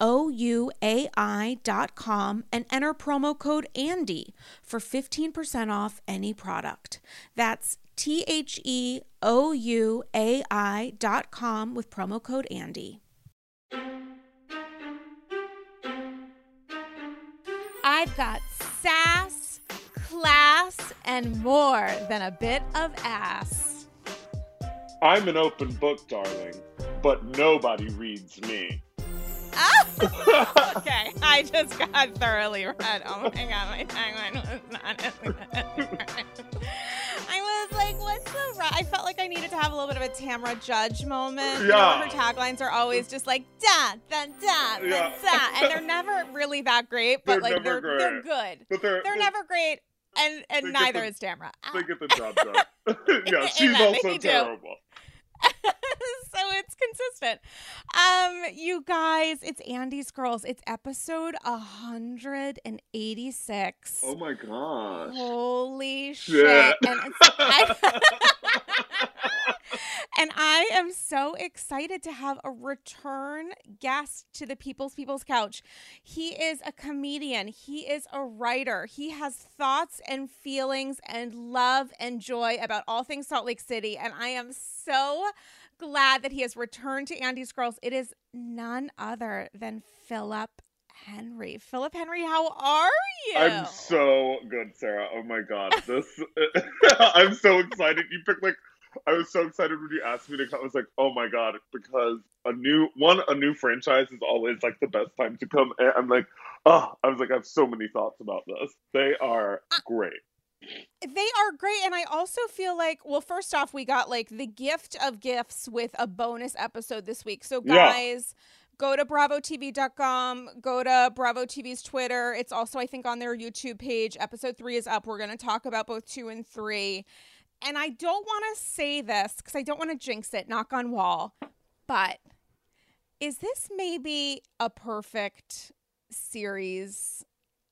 ouai.com and enter promo code ANDY for 15% off any product. That's T H E O U A I.com with promo code ANDY. I've got sass, class, and more than a bit of ass. I'm an open book, darling, but nobody reads me. okay, I just got thoroughly red. Oh my god, my tagline was not. It. I was like, what's the? Ra-? I felt like I needed to have a little bit of a Tamra Judge moment. Yeah. You know, her taglines are always just like da da da Yeah. da, and they're never really that great, but They're like they're never they're good. But they're They're never great, and and neither the- is Tamra. They get the ah. job done. yeah, she's Amen, also terrible. so it's consistent. Um, you guys, it's Andy's Girls. It's episode 186. Oh my gosh. Holy Shit. shit. And, it's, I, and I am so excited to have a return guest to the People's People's Couch. He is a comedian, he is a writer, he has thoughts and feelings and love and joy about all things Salt Lake City. And I am so glad that he has returned to Andy's Girls. It is none other than Philip Henry. Philip Henry, how are you? I'm so good, Sarah. Oh my god. This I'm so excited. You picked like I was so excited when you asked me to come. I was like, oh my god, because a new one, a new franchise is always like the best time to come. And I'm like, oh, I was like, I have so many thoughts about this. They are uh, great. They are great. And I also feel like, well, first off, we got like the gift of gifts with a bonus episode this week. So, guys, yeah. Go to bravotv.com, go to Bravo TV's Twitter. It's also, I think, on their YouTube page. Episode three is up. We're going to talk about both two and three. And I don't want to say this because I don't want to jinx it, knock on wall, but is this maybe a perfect series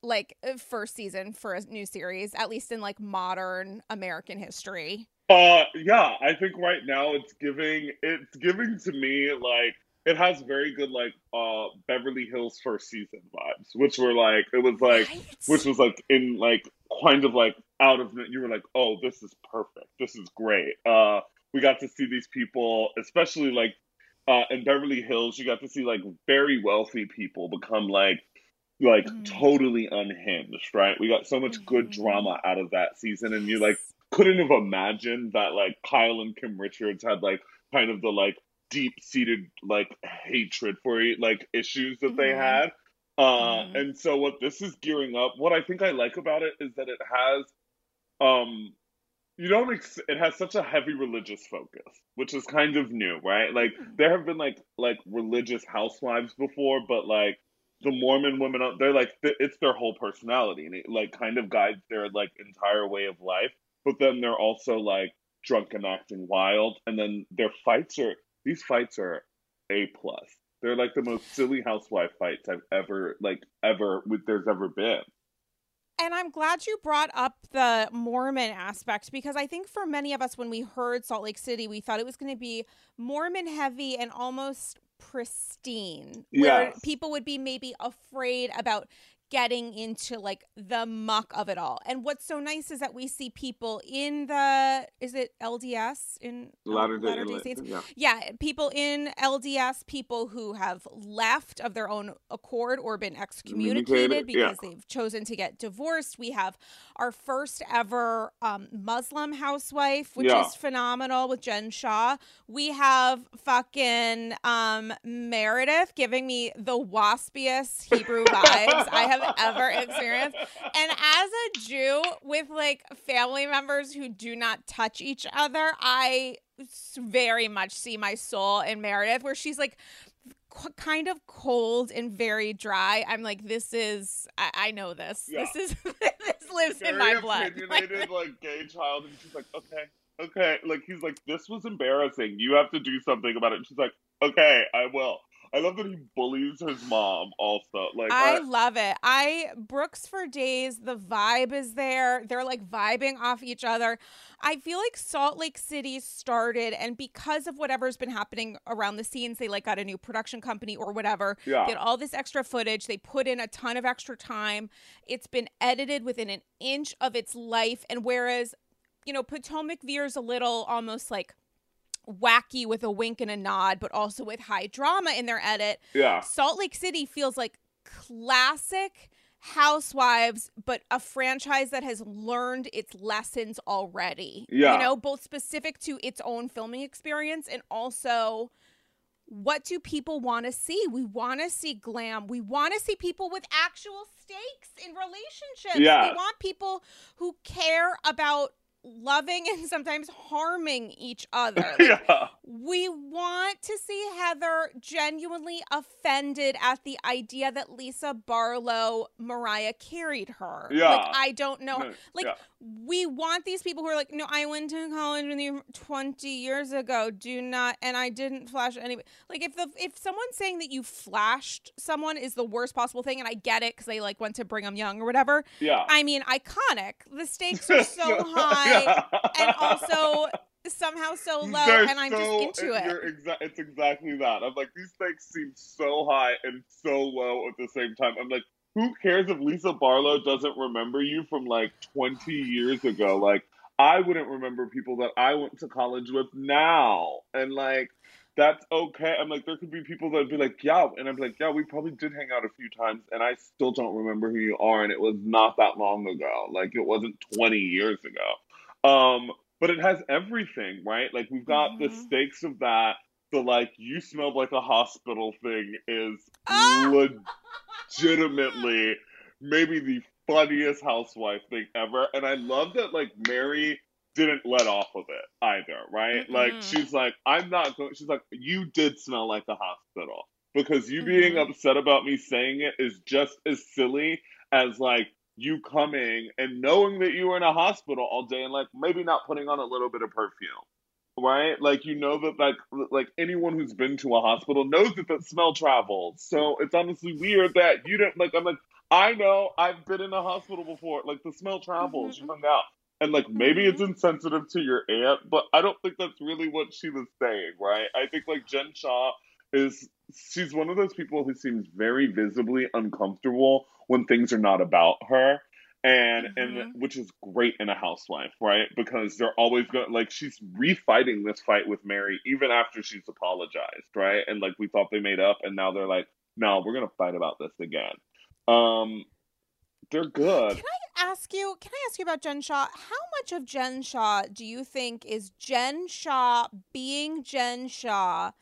like uh, first season for a new series, at least in like modern American history? Uh yeah, I think right now it's giving it's giving to me like it has very good like uh Beverly Hills first season vibes, which were like it was like right? which was like in like kind of like out of you were like, oh, this is perfect, this is great. Uh, we got to see these people, especially like uh, in Beverly Hills, you got to see like very wealthy people become like like mm. totally unhinged, right? We got so much good mm-hmm. drama out of that season, and you like couldn't have imagined that like Kyle and Kim Richards had like kind of the like deep seated like hatred for like issues that mm. they mm-hmm. had. Uh, mm. and so what this is gearing up, what I think I like about it is that it has, um, you don't, ex- it has such a heavy religious focus, which is kind of new, right? Like there have been like, like religious housewives before, but like the Mormon women, they're like, it's their whole personality and it like kind of guides their like entire way of life. But then they're also like drunk and acting wild. And then their fights are, these fights are A plus. They're like the most silly housewife fights I've ever like ever with there's ever been. And I'm glad you brought up the Mormon aspect because I think for many of us, when we heard Salt Lake City, we thought it was going to be Mormon heavy and almost pristine, where yes. people would be maybe afraid about getting into like the muck of it all. And what's so nice is that we see people in the is it LDS in Latter Day, Latter Day Saints? Yeah. yeah, people in LDS, people who have left of their own accord or been excommunicated because yeah. they've chosen to get divorced. We have our first ever um, Muslim housewife, which yeah. is phenomenal with Jen Shah. We have fucking um, Meredith giving me the waspiest Hebrew vibes I have ever experienced. And as a Jew with like family members who do not touch each other, I very much see my soul in Meredith, where she's like kind of cold and very dry. I'm like, this is, I, I know this. Yeah. This is, this lives very in my blood. Opinionated, like gay child, and she's like, okay, okay. Like he's like, this was embarrassing. You have to do something about it. And she's like, okay, I will. I love that he bullies his mom also. Like I, I, love it. I Brooks for days. The vibe is there. They're like vibing off each other. I feel like Salt Lake City started and because of whatever's been happening around the scenes, they like got a new production company or whatever. Yeah. Get all this extra footage. They put in a ton of extra time. It's been edited within an inch of its life. And whereas, you know, Potomac veers a little almost like wacky with a wink and a nod, but also with high drama in their edit. Yeah. Salt Lake City feels like classic Housewives, but a franchise that has learned its lessons already. Yeah. You know, both specific to its own filming experience and also what do people want to see? We want to see glam. We want to see people with actual stakes in relationships. Yeah. We want people who care about loving and sometimes harming each other. Like, yeah. We want to see Heather genuinely offended at the idea that Lisa Barlow Mariah carried her. Yeah. Like I don't know. Like yeah. We want these people who are like, no, I went to college with you 20 years ago. Do not and I didn't flash anybody. Like if the if someone's saying that you flashed someone is the worst possible thing, and I get it because they like went to Brigham Young or whatever. Yeah. I mean, iconic. The stakes are so high and also somehow so low, They're and I'm so, just into it. Exa- it's exactly that. I'm like, these stakes seem so high and so low at the same time. I'm like, who cares if Lisa Barlow doesn't remember you from like 20 years ago? Like, I wouldn't remember people that I went to college with now. And like, that's okay. I'm like, there could be people that'd be like, yeah. And I'm like, yeah, we probably did hang out a few times and I still don't remember who you are. And it was not that long ago. Like, it wasn't 20 years ago. Um, but it has everything, right? Like we've got mm-hmm. the stakes of that. The like you smelled like a hospital thing is ah! Legitimately maybe the funniest housewife thing ever. And I love that like Mary didn't let off of it either, right? Mm-hmm. Like she's like, I'm not going she's like, you did smell like a hospital. Because you mm-hmm. being upset about me saying it is just as silly as like you coming and knowing that you were in a hospital all day and like maybe not putting on a little bit of perfume right? Like you know that like like anyone who's been to a hospital knows that that smell travels. So it's honestly weird that you didn't like i'm like i know i've been in a hospital before like the smell travels mm-hmm. you hung out. And like maybe mm-hmm. it's insensitive to your aunt but i don't think that's really what she was saying right? I think like jen Shah is she's one of those people who seems very visibly uncomfortable when things are not about her and mm-hmm. and which is great in a housewife right because they're always going like she's refighting this fight with mary even after she's apologized right and like we thought they made up and now they're like no we're gonna fight about this again um they're good can i ask you can i ask you about jen Shah? how much of jen Shah do you think is jen Shah being jen Shah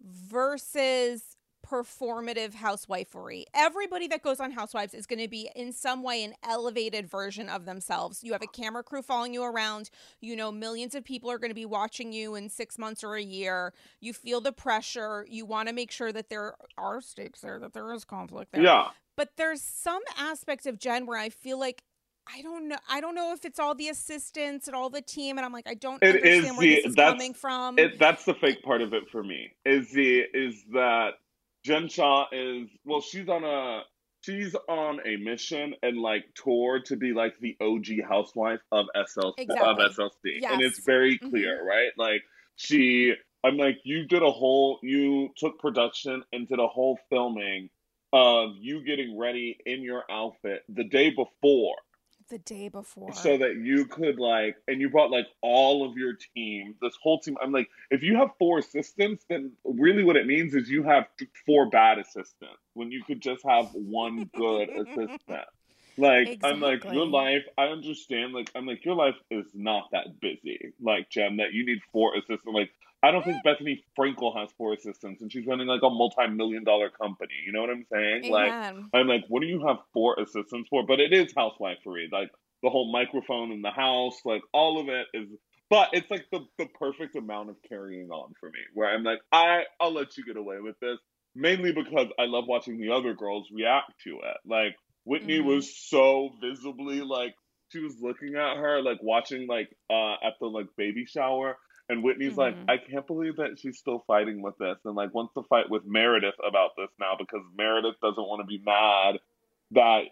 versus performative housewifery. Everybody that goes on Housewives is going to be in some way an elevated version of themselves. You have a camera crew following you around. You know, millions of people are going to be watching you in six months or a year. You feel the pressure. You want to make sure that there are stakes there, that there is conflict there. Yeah. But there's some aspect of Jen where I feel like I don't know. I don't know if it's all the assistants and all the team, and I'm like, I don't it understand where the, this is coming from. It, that's the fake part of it for me. Is the is that Jen Shah is well, she's on a she's on a mission and like tour to be like the OG housewife of SL exactly. of SLC, yes. and it's very mm-hmm. clear, mm-hmm. right? Like she, I'm like, you did a whole, you took production and did a whole filming of you getting ready in your outfit the day before the day before so that you could like and you brought like all of your team this whole team i'm like if you have four assistants then really what it means is you have four bad assistants when you could just have one good assistant like exactly. i'm like your life i understand like i'm like your life is not that busy like jen that you need four assistants like I don't think Bethenny Frankel has four assistants and she's running like a multi-million dollar company. You know what I'm saying? Amen. Like I'm like, what do you have four assistants for? But it is housewifery. Like the whole microphone in the house, like all of it is but it's like the, the perfect amount of carrying on for me where I'm like, I I'll let you get away with this. Mainly because I love watching the other girls react to it. Like Whitney mm-hmm. was so visibly like she was looking at her, like watching like uh at the like baby shower and Whitney's mm-hmm. like, I can't believe that she's still fighting with this and like wants to fight with Meredith about this now because Meredith doesn't want to be mad that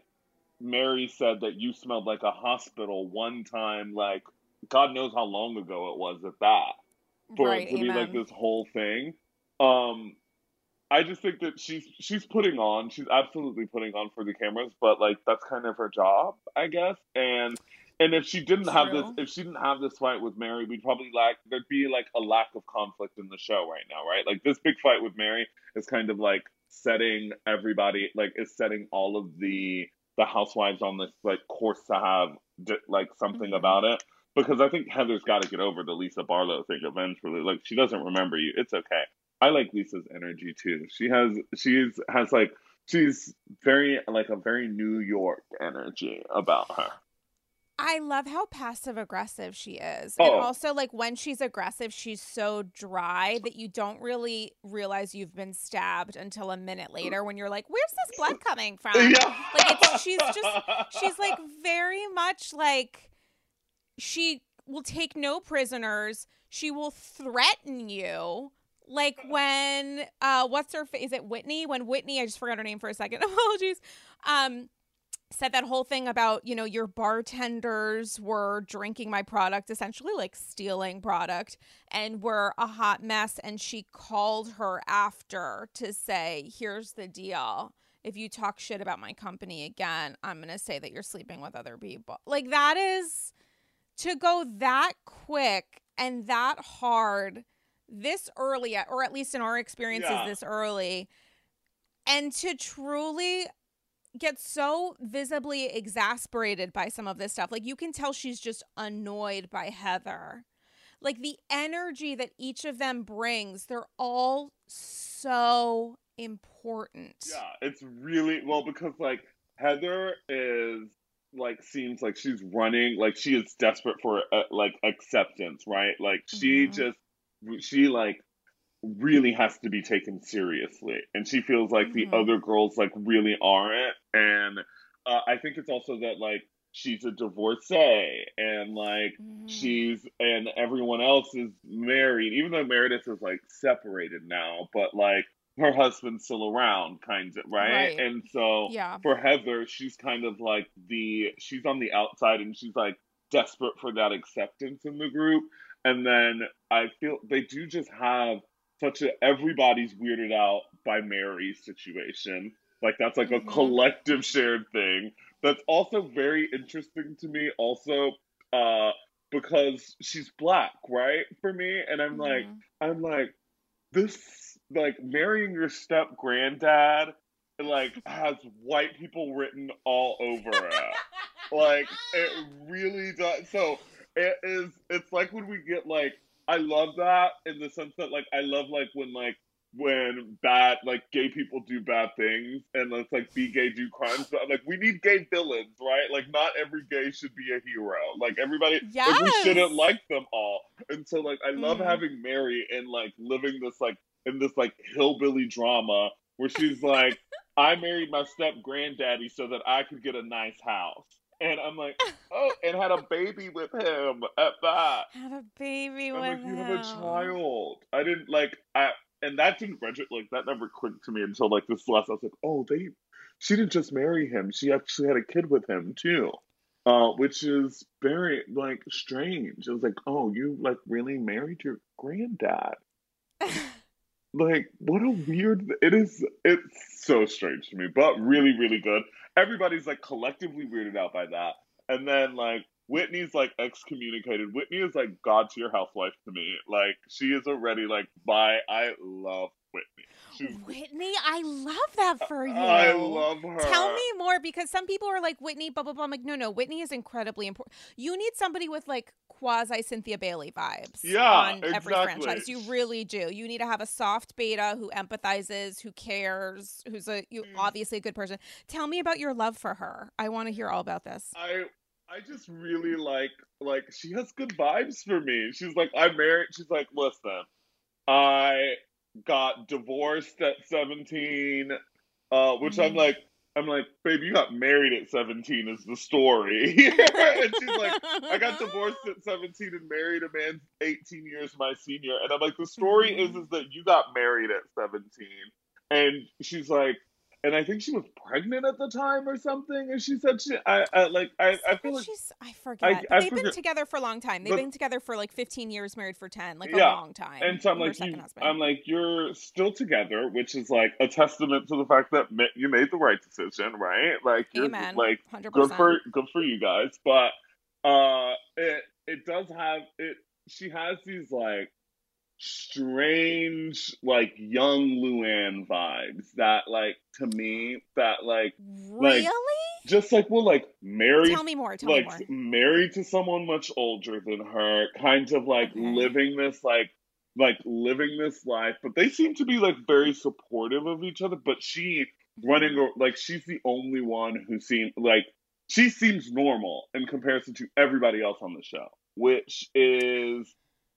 Mary said that you smelled like a hospital one time, like God knows how long ago it was at that. For right, it to amen. be like this whole thing. Um I just think that she's she's putting on, she's absolutely putting on for the cameras, but like that's kind of her job, I guess. And and if she didn't True. have this, if she didn't have this fight with Mary, we'd probably like there'd be like a lack of conflict in the show right now, right? Like this big fight with Mary is kind of like setting everybody, like is setting all of the the housewives on this like course to have like something mm-hmm. about it. Because I think Heather's got to get over the Lisa Barlow thing eventually. Like she doesn't remember you. It's okay. I like Lisa's energy too. She has she's has like she's very like a very New York energy about her. I love how passive aggressive she is. Oh. And also, like, when she's aggressive, she's so dry that you don't really realize you've been stabbed until a minute later when you're like, where's this blood coming from? Yeah. Like, it's, she's just, she's like very much like, she will take no prisoners. She will threaten you. Like when, uh, what's her, is it Whitney? When Whitney, I just forgot her name for a second. Apologies. Um, said that whole thing about, you know, your bartenders were drinking my product, essentially like stealing product, and were a hot mess. And she called her after to say, here's the deal. If you talk shit about my company again, I'm going to say that you're sleeping with other people. Like, that is to go that quick and that hard this early, or at least in our experiences yeah. this early, and to truly gets so visibly exasperated by some of this stuff. Like you can tell she's just annoyed by Heather. Like the energy that each of them brings, they're all so important. Yeah, it's really well because like Heather is like seems like she's running like she is desperate for uh, like acceptance, right? Like she mm-hmm. just she like really has to be taken seriously and she feels like mm-hmm. the other girls like really aren't and uh, i think it's also that like she's a divorcee and like mm-hmm. she's and everyone else is married even though meredith is like separated now but like her husband's still around kind of right? right, and so yeah for heather she's kind of like the she's on the outside and she's like desperate for that acceptance in the group and then i feel they do just have such a everybody's weirded out by Mary's situation. Like that's like mm-hmm. a collective shared thing. That's also very interesting to me. Also, uh, because she's black, right? For me, and I'm mm-hmm. like, I'm like, this like marrying your step granddad like has white people written all over it. like it really does. So it is. It's like when we get like I love that in the sense that like I love like when like when bad like gay people do bad things and let's like be gay do crimes but I'm like we need gay villains right? Like not every gay should be a hero. Like everybody yes. like, we shouldn't like them all. And so like i love mm. having mary and like living this like in this like hillbilly drama where she's like i married my step granddaddy so that i could get a nice house and I'm like, oh, and had a baby with him at that. Had a baby I'm with like, him. You have a child. I didn't like I and that didn't register like that never clicked to me until like this last. I was like, oh, they she didn't just marry him; she actually had a kid with him too, uh, which is very like strange. It was like, oh, you like really married your granddad. like what a weird it is it's so strange to me but really really good everybody's like collectively weirded out by that. And then like Whitney's like excommunicated. Whitney is like God tier housewife to me. Like she is already like by I love Whitney. She's, Whitney, I love that for you. I love her. Tell me more because some people are like Whitney, blah blah blah. I'm like, no, no, Whitney is incredibly important. You need somebody with like quasi Cynthia Bailey vibes. Yeah, on exactly. every franchise. You really do. You need to have a soft beta who empathizes, who cares, who's a you mm. obviously a good person. Tell me about your love for her. I want to hear all about this. I I just really like like she has good vibes for me. She's like I'm married. She's like, listen, I got divorced at 17, uh, which mm-hmm. I'm like, I'm like, babe, you got married at 17 is the story. and she's like, I got divorced at 17 and married a man 18 years my senior. And I'm like, the story mm-hmm. is is that you got married at 17. And she's like, and I think she was pregnant at the time or something. And she said she, I, I like, I, I feel like she's, I forget. I, I they've forget. been together for a long time. They've but, been together for like 15 years, married for 10, like yeah. a long time. And so I'm like, you, I'm like, you're still together, which is like a testament to the fact that you made the right decision, right? Like, you're Amen. like 100%. good for good for you guys. But uh, it it does have it. She has these like strange like young Luann vibes that like to me that like really like, just like well like married tell me more tell like me more. married to someone much older than her kind of like okay. living this like like living this life but they seem to be like very supportive of each other but she mm-hmm. running like she's the only one who seems like she seems normal in comparison to everybody else on the show which is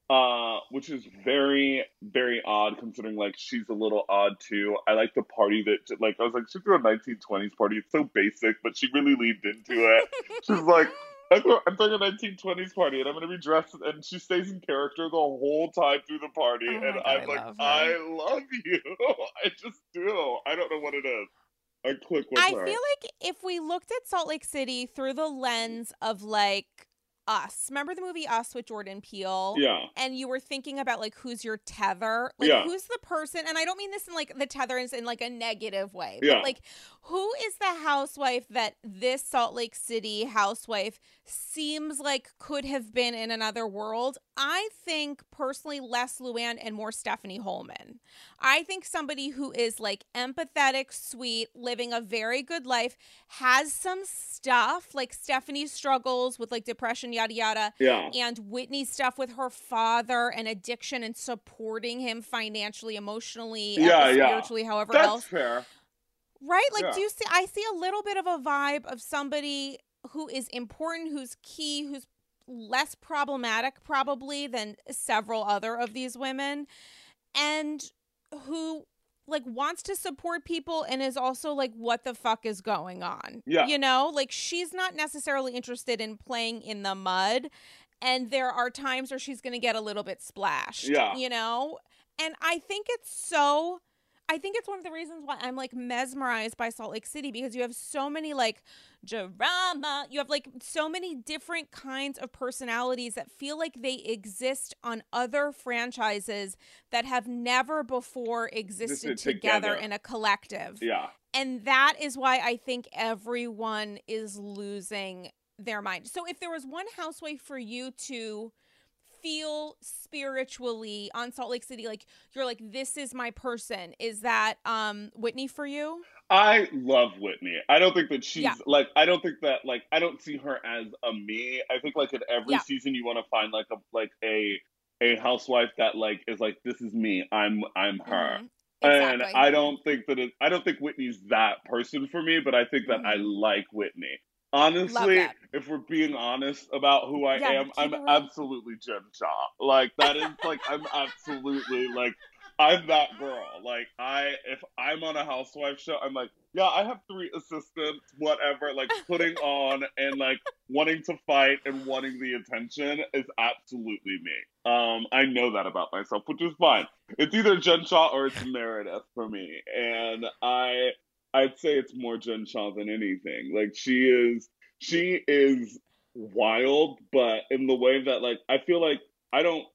uh, which is very, very odd considering like she's a little odd too. I like the party that like I was like she threw a 1920s party. It's so basic, but she really leaned into it. she's like. I'm throwing a 1920s party and I'm going to be dressed, and she stays in character the whole time through the party. Oh and God, I'm I like, I love you. I just do. I don't know what it is. I click with I her. feel like if we looked at Salt Lake City through the lens of like us. Remember the movie Us with Jordan Peele? Yeah. And you were thinking about like who's your tether? Like yeah. who's the person and I don't mean this in like the tether is in like a negative way. Yeah. But like who is the housewife that this Salt Lake City housewife seems like could have been in another world? I think personally less Luann and more Stephanie Hollman. I think somebody who is like empathetic, sweet, living a very good life, has some stuff like Stephanie's struggles with like depression, yada yada. Yeah. And Whitney's stuff with her father and addiction and supporting him financially, emotionally, yeah, spiritually, yeah. however That's else. fair. Right? Like, Yeah. do you see? I see a little bit of a vibe of somebody who is important, who's key, who's less problematic, probably, than several other of these women, and who like wants to support people and is also like what the fuck is going on Yeah. you know like she's not necessarily interested in playing in the mud and there are times where she's going to get a little bit splashed Yeah. you know and i think it's so I think it's one of the reasons why I'm like mesmerized by Salt Lake City because you have so many like drama. You have like so many different kinds of personalities that feel like they exist on other franchises that have never before existed together, together. in a collective. Yeah. And that is why I think everyone is losing their mind. So if there was one housewife for you to feel spiritually on Salt Lake City like you're like this is my person is that um Whitney for you? I love Whitney. I don't think that she's Yeah. like I don't think that like I don't see her as a me. I think like in every Yeah. season you want to find like a like a a housewife that like is like this is me. I'm I'm her. Mhm. And I don't think that it, I don't think Whitney's that person for me, but I think that I Mhm. like Whitney. Honestly, if we're being honest about who I Yeah, am, I'm absolutely Jen Shah. Like that is like I'm absolutely like I'm that girl. Like I if I'm on a housewife show, I'm like, yeah, I have three assistants, whatever, like putting on and like wanting to fight and wanting the attention is absolutely me. Um, I know that about myself, which is fine. It's either Jen Shah or it's Meredith for me. And I I'd say it's more Jen Shah than anything. Like she is she is wild, but in the way that like I feel like I don't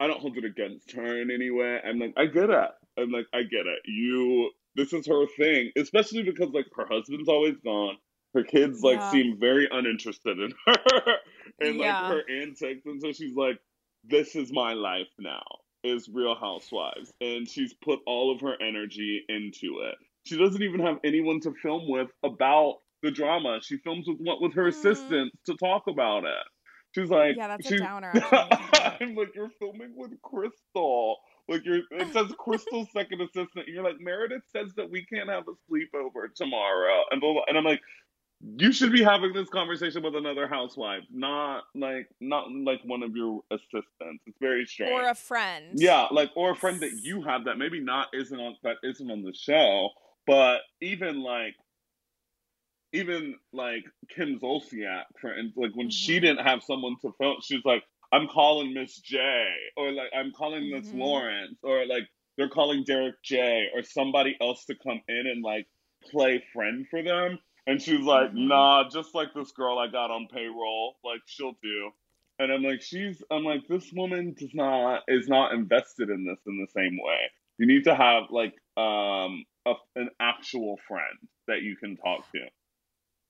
I don't hold it against her in any way. I'm like, I get it. I'm like, I get it. You this is her thing. Especially because like her husband's always gone. Her kids like Yeah. seem very uninterested in her and like Yeah. her antics. And so she's like, This is my life now, is Real Housewives. And she's put all of her energy into it. She doesn't even have anyone to film with about the drama. She films with what with her Mm. assistants to talk about it. She's like, Yeah, that's a downer, you think about it. I'm like, you're filming with Crystal. Like you're, it says Crystal's second assistant. And you're like, Meredith says that we can't have a sleepover tomorrow, and blah, blah, and I'm like, you should be having this conversation with another housewife, not like not like one of your assistants. It's very strange. Or a friend. Yeah, like or a friend that you have that maybe not isn't on that isn't on the show, but even like even like Kim Zolciak, for and like when she Mhm. didn't have someone to film, she's like, I'm calling Miss J, or like I'm calling Miss Mhm. Lawrence, or like they're calling Derek J, or somebody else to come in and like play friend for them. And she's like, Mhm. nah, just like this girl I got on payroll, like she'll do. And I'm like, she's, I'm like, this woman does not, is not invested in this in the same way. You need to have like, um, a, an actual friend that you can talk to.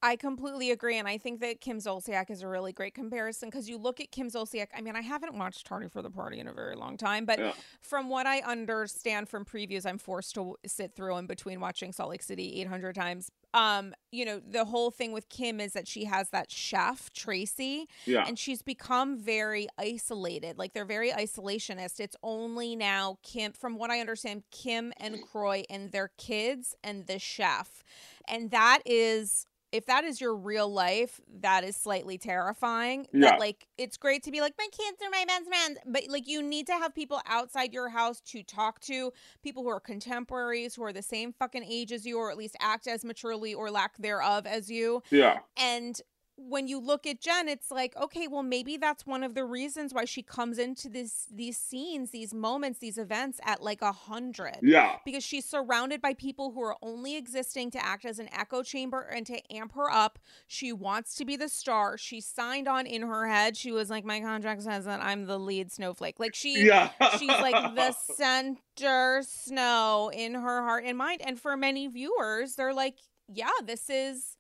I completely agree, and I think that Kim Zolciak is a really great comparison because you look at Kim Zolciak. I mean, I haven't watched Tardy for the Party in a very long time, but Yeah. from what I understand from previews, I'm forced to sit through in between watching Salt Lake City 800 times. Um, you know, the whole thing with Kim is that she has that chef Tracy, Yeah. and she's become very isolated. Like they're very isolationist. It's only now Kim, from what I understand, Kim and Kroy and their kids and the chef, and that is if that is your real life, that is slightly terrifying. Yeah. That like it's great to be like my kids are my best friends, but like you need to have people outside your house to talk to, people who are contemporaries, who are the same fucking age as you, or at least act as maturely or lack thereof as you. yeah. And when you look at Jen, it's like, okay, well, maybe that's one of the reasons why she comes into this these scenes, these moments, these events at like a hundred. Yeah. Because she's surrounded by people who are only existing to act as an echo chamber and to amp her up. She wants to be the star. She signed on in her head. She was like, My contract says that I'm the lead snowflake. Like she Yeah. she's like the center snow in her heart and mind. And for many viewers, they're like, Yeah, this is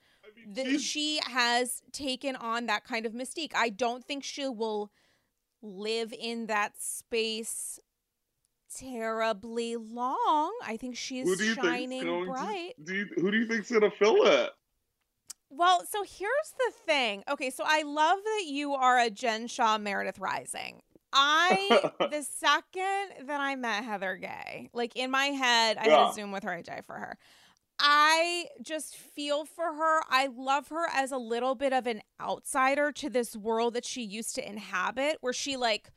that she has taken on that kind of mystique. I don't think she will live in that space terribly long. I think she's shining bright. To, do you, who do you think's gonna fill it? Well, so here's the thing. Okay, so I love that you are a Jen Shah Meredith Rising. I the second that I met Heather Gay, like in my head, I yeah. had a Zoom with her. I die for her. I just feel for her. I love her as a little bit of an outsider to this world that she used to inhabit, where she like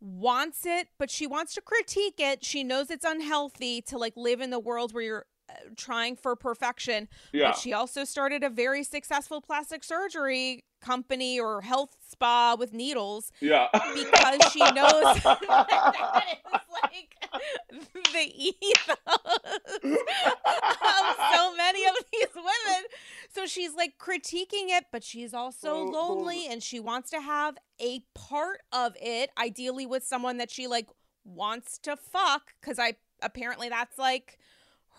wants it, but she wants to critique it. She knows it's unhealthy to like live in the world where you're uh, trying for perfection. Yeah. But she also started a very successful plastic surgery company or health spa with needles. Yeah. Because she knows that, that is like the ethos of so many of these women. So she's like critiquing it, but she's also lonely and she wants to have a part of it, ideally with someone that she like wants to fuck. Cause I apparently that's like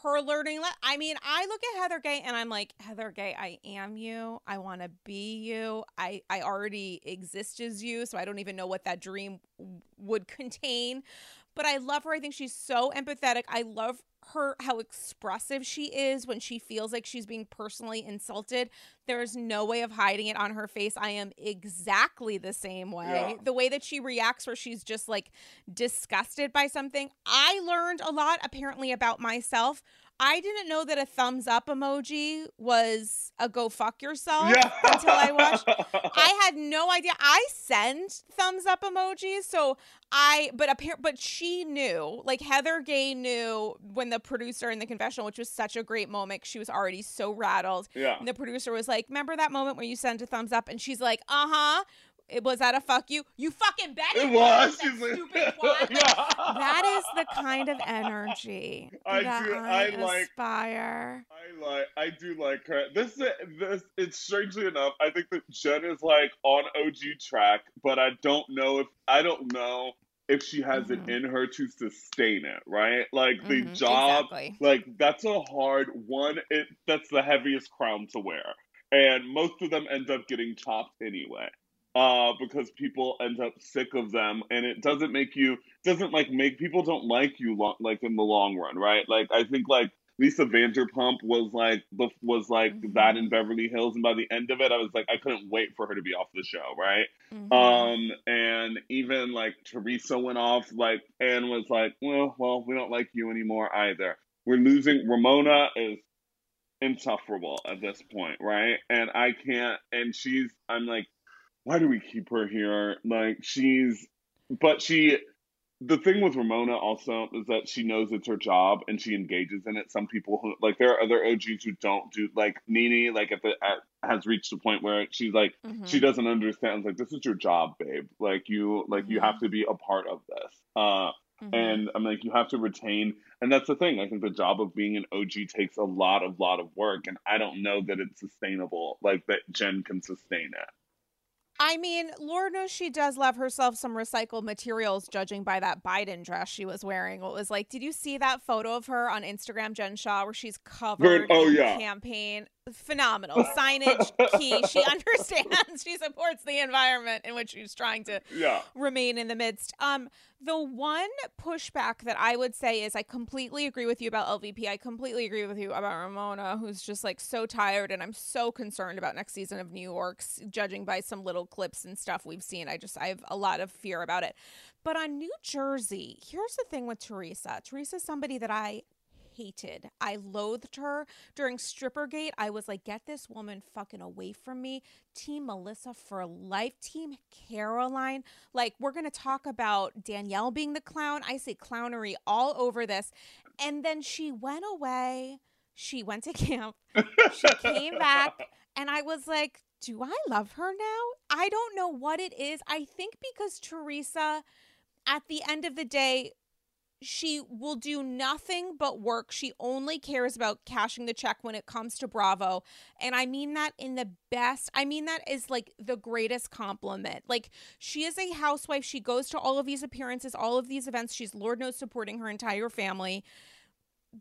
her learning. Le- I mean, I look at Heather Gay and I'm like, Heather Gay, I am you. I want to be you. I I already exist as you, so I don't even know what that dream w- would contain. But I love her. I think she's so empathetic. I love her how expressive she is when she feels like she's being personally insulted. There's no way of hiding it on her face. I am exactly the same way. Yeah. The way that she reacts where she's just like disgusted by something. I learned a lot apparently about myself. I didn't know that a thumbs up emoji was a go fuck yourself yeah. until I watched. I had no idea. I send thumbs up emojis, so I but apparent but she knew. Like Heather Gay knew when the producer in the confessional, which was such a great moment. She was already so rattled. Yeah. And the producer was like, "Remember that moment where you sent a thumbs up?" And she's like, "Uh huh." It was that a fuck you? You fucking bet it, it was. That stupid yeah. That is the kind of energy I that do. I, I like, aspire. I like. I do like her. This is this. It's strangely enough. I think that Jen is like on OG track, but I don't know if I don't know if she has mm-hmm. it in her to sustain it, right? Like the mm-hmm, job, exactly. like that's a hard one. It that's the heaviest crown to wear, and most of them end up getting chopped anyway uh, because people end up sick of them, and it doesn't make you doesn't like make people don't like you lo- like in the long run, right? Like I think like Lisa Vanderpump was like the was like mm-hmm. that in Beverly Hills, and by the end of it, I was like I couldn't wait for her to be off the show, right? Mm-hmm. Um, and even like Teresa went off, like and was like, well, well, we don't like you anymore either. We're losing. Ramona is insufferable at this point, right? And I can't. And she's. I'm like why do we keep her here? Like she's, but she, the thing with Ramona also is that she knows it's her job and she engages in it. Some people who like there are other OGs who don't do like Nene, like at the at, has reached a point where she's like mm-hmm. she doesn't understand. Like this is your job, babe. Like you like mm-hmm. you have mm-hmm. to be a part of this. Uh, Mm-hmm. And I'm like, you have to retain, and that's the thing. I think the job of being an OG takes a lot of lot of work, and I don't know that it's sustainable. Like that Jen can sustain it. I mean, Lord knows she does love herself some recycled materials, judging by that Biden dress she was wearing. It was like, did you see that photo of her on Instagram, Jen Shah, where she's covered oh, in yeah. campaign? Phenomenal signage key. She understands. she supports the environment in which she's trying to yeah. remain in the midst. Um, the one pushback that I would say is I completely agree with you about LVP. I completely agree with you about Ramona, who's just like so tired, and I'm so concerned about next season of New York's, judging by some little clips and stuff we've seen. I just I have a lot of fear about it. But on New Jersey, here's the thing with Teresa. Teresa's somebody that I hated. I loathed her. During Strippergate, I was like, get this woman fucking away from me. Team Melissa for life. Team Caroline. Like, we're going to talk about Danielle being the clown. I say clownery all over this. And then she went away. She went to camp. She came back. And I was like, do I love her now? I don't know what it is. I think because Teresa, at the end of the day, she will do nothing but work. She only cares about cashing the check when it comes to Bravo. And I mean that in the best. I mean that is like the greatest compliment. Like she is a housewife. She goes to all of these appearances, all of these events. She's Lord knows supporting her entire family.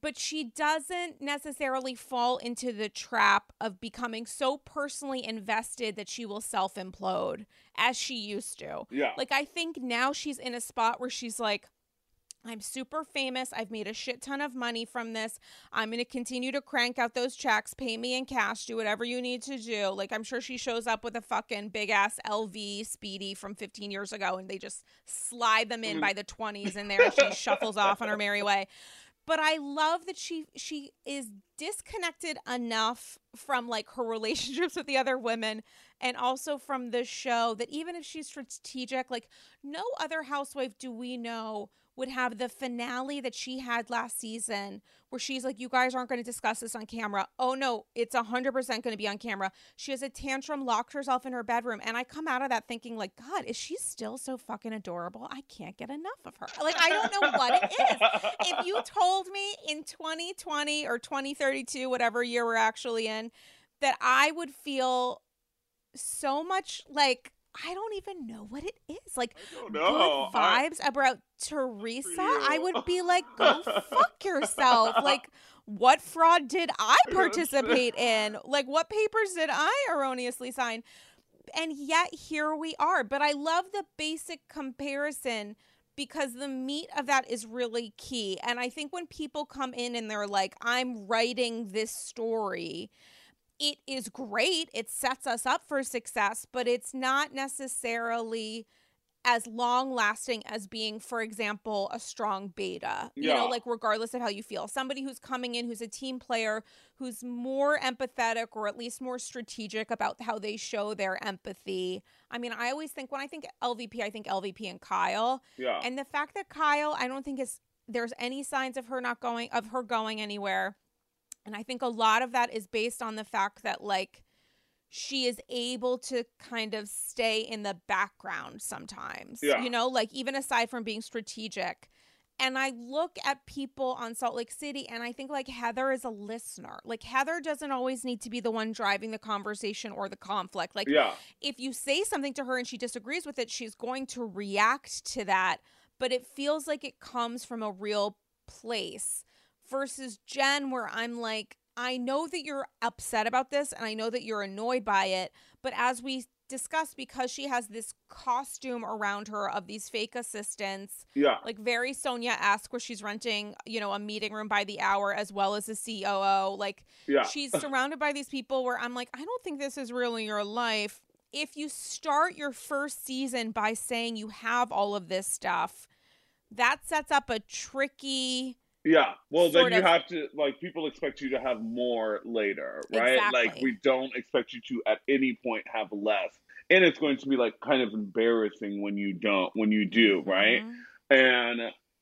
but she doesn't necessarily fall into the trap of becoming so personally invested that she will self implode as she used to. Yeah. Like, I think now she's in a spot where she's like, I'm super famous. I've made a shit ton of money from this. I'm going to continue to crank out those checks, pay me in cash, do whatever you need to do. Like, I'm sure she shows up with a fucking big ass LV Speedy from 15 years ago and they just slide them in by the 20s and there she shuffles off on her merry way but I love that she she is disconnected enough from like her relationships with the other women and also from the show that even if she's strategic like no other housewife do we know would have the finale that she had last season where she's like, You guys aren't going to discuss this on camera. Oh no, it's 100% going to be on camera. She has a tantrum, locked herself in her bedroom. And I come out of that thinking, like, God, is she still so fucking adorable? I can't get enough of her. Like, I don't know what it is. If you told me in 2020 or 2032, whatever year we're actually in, that I would feel so much like I don't even know what it is. Like good vibes I, about Teresa. I would be like, go fuck yourself. Like, what fraud did I participate in? Like, what papers did I erroneously sign? And yet here we are. But I love the basic comparison because the meat of that is really key. And I think when people come in and they're like, I'm writing this story it is great. It sets us up for success, but it's not necessarily as long lasting as being, for example, a strong beta. Yeah. You know, like regardless of how you feel. Somebody who's coming in who's a team player, who's more empathetic or at least more strategic about how they show their empathy. I mean, I always think when I think LVP, I think LVP and Kyle. Yeah. And the fact that Kyle, I don't think is there's any signs of her not going of her going anywhere and I think a lot of that is based on the fact that, like, she is able to kind of stay in the background sometimes. Yeah. You know, like, even aside from being strategic. And I look at people on Salt Lake City and I think like Heather is a listener. Like Heather doesn't always need to be the one driving the conversation or the conflict. Like yeah. if you say something to her and she disagrees with it, she's going to react to that, but it feels like it comes from a real place versus Jen, where I'm like, I know that you're upset about this and I know that you're annoyed by it, but as we discussed, because she has this costume around her of these fake assistants, yeah, like very Sonja esque, where she's renting, you know, a meeting room by the hour as well as a COO. Like, yeah. she's surrounded by these people where I'm like, I don't think this is really your life. If you start your first season by saying you have all of this stuff, that sets up a tricky yeah. Well, then you of... have to like people expect you to have more later, right? Exactly. Like we don't expect you to at any point have less. And it's going to be like kind of embarrassing when you don't when you do, right? Mm-hmm. And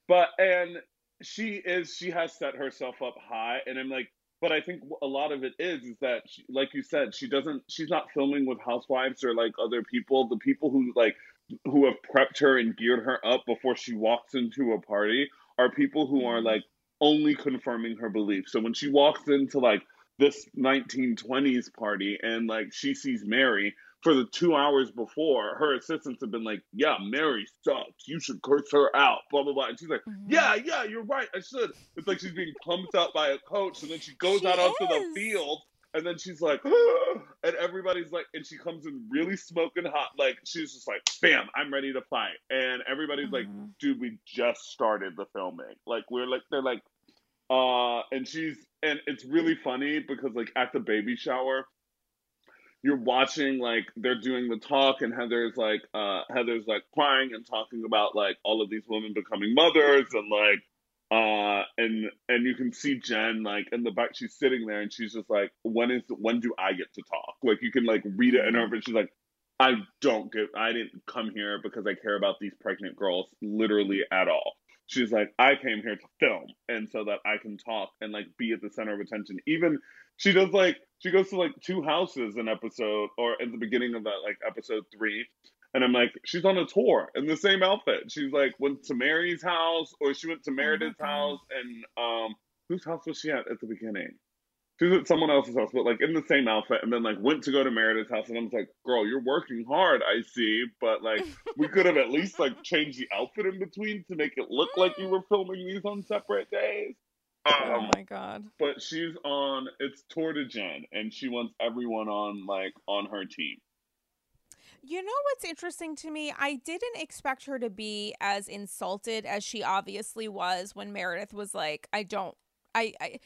but and she is she has set herself up high and I'm like but I think a lot of it is is that she, like you said she doesn't she's not filming with housewives or like other people the people who like who have prepped her and geared her up before she walks into a party are people who are like only confirming her beliefs. So when she walks into like this 1920s party and like she sees Mary for the two hours before, her assistants have been like, "Yeah, Mary sucks. You should curse her out." Blah blah blah. And she's like, mm-hmm. "Yeah, yeah, you're right. I should." It's like she's being pumped up by a coach, and then she goes she out is. onto the field and then she's like, ah, and everybody's like, and she comes in really smoking hot. Like, she's just like, bam, I'm ready to fight. And everybody's mm-hmm. like, dude, we just started the filming. Like, we're like, they're like, uh, and she's, and it's really funny because, like, at the baby shower, you're watching like they're doing the talk and Heather's like uh Heather's like crying and talking about like all of these women becoming mothers and like uh and and you can see jen like in the back she's sitting there and she's just like when is when do i get to talk? Like you can like read it in her but she's like i don't get i didn't come here because i care about these pregnant girls literally at all. She's like i came here to film and so that i can talk and like be at the center of attention. Even she does like she goes to like two houses in episode or at the beginning of that like episode three and I'm like, she's on a tour in the same outfit. She's like went to Mary's house, or she went to oh Meredith's oh house, and um, whose house was she at at the beginning? She was at someone else's house, but like in the same outfit, and then like went to go to Meredith's house, and I was like, "Girl, you're working hard, I see, but like we could have at least like changed the outfit in between to make it look like you were filming these on separate days." Um, oh my god! But she's on. It's Tour de Jen, and she wants everyone on like on her team. You know what's interesting to me? I didn't expect her to be as insulted as she obviously was when Meredith was like, "I don't, I, I."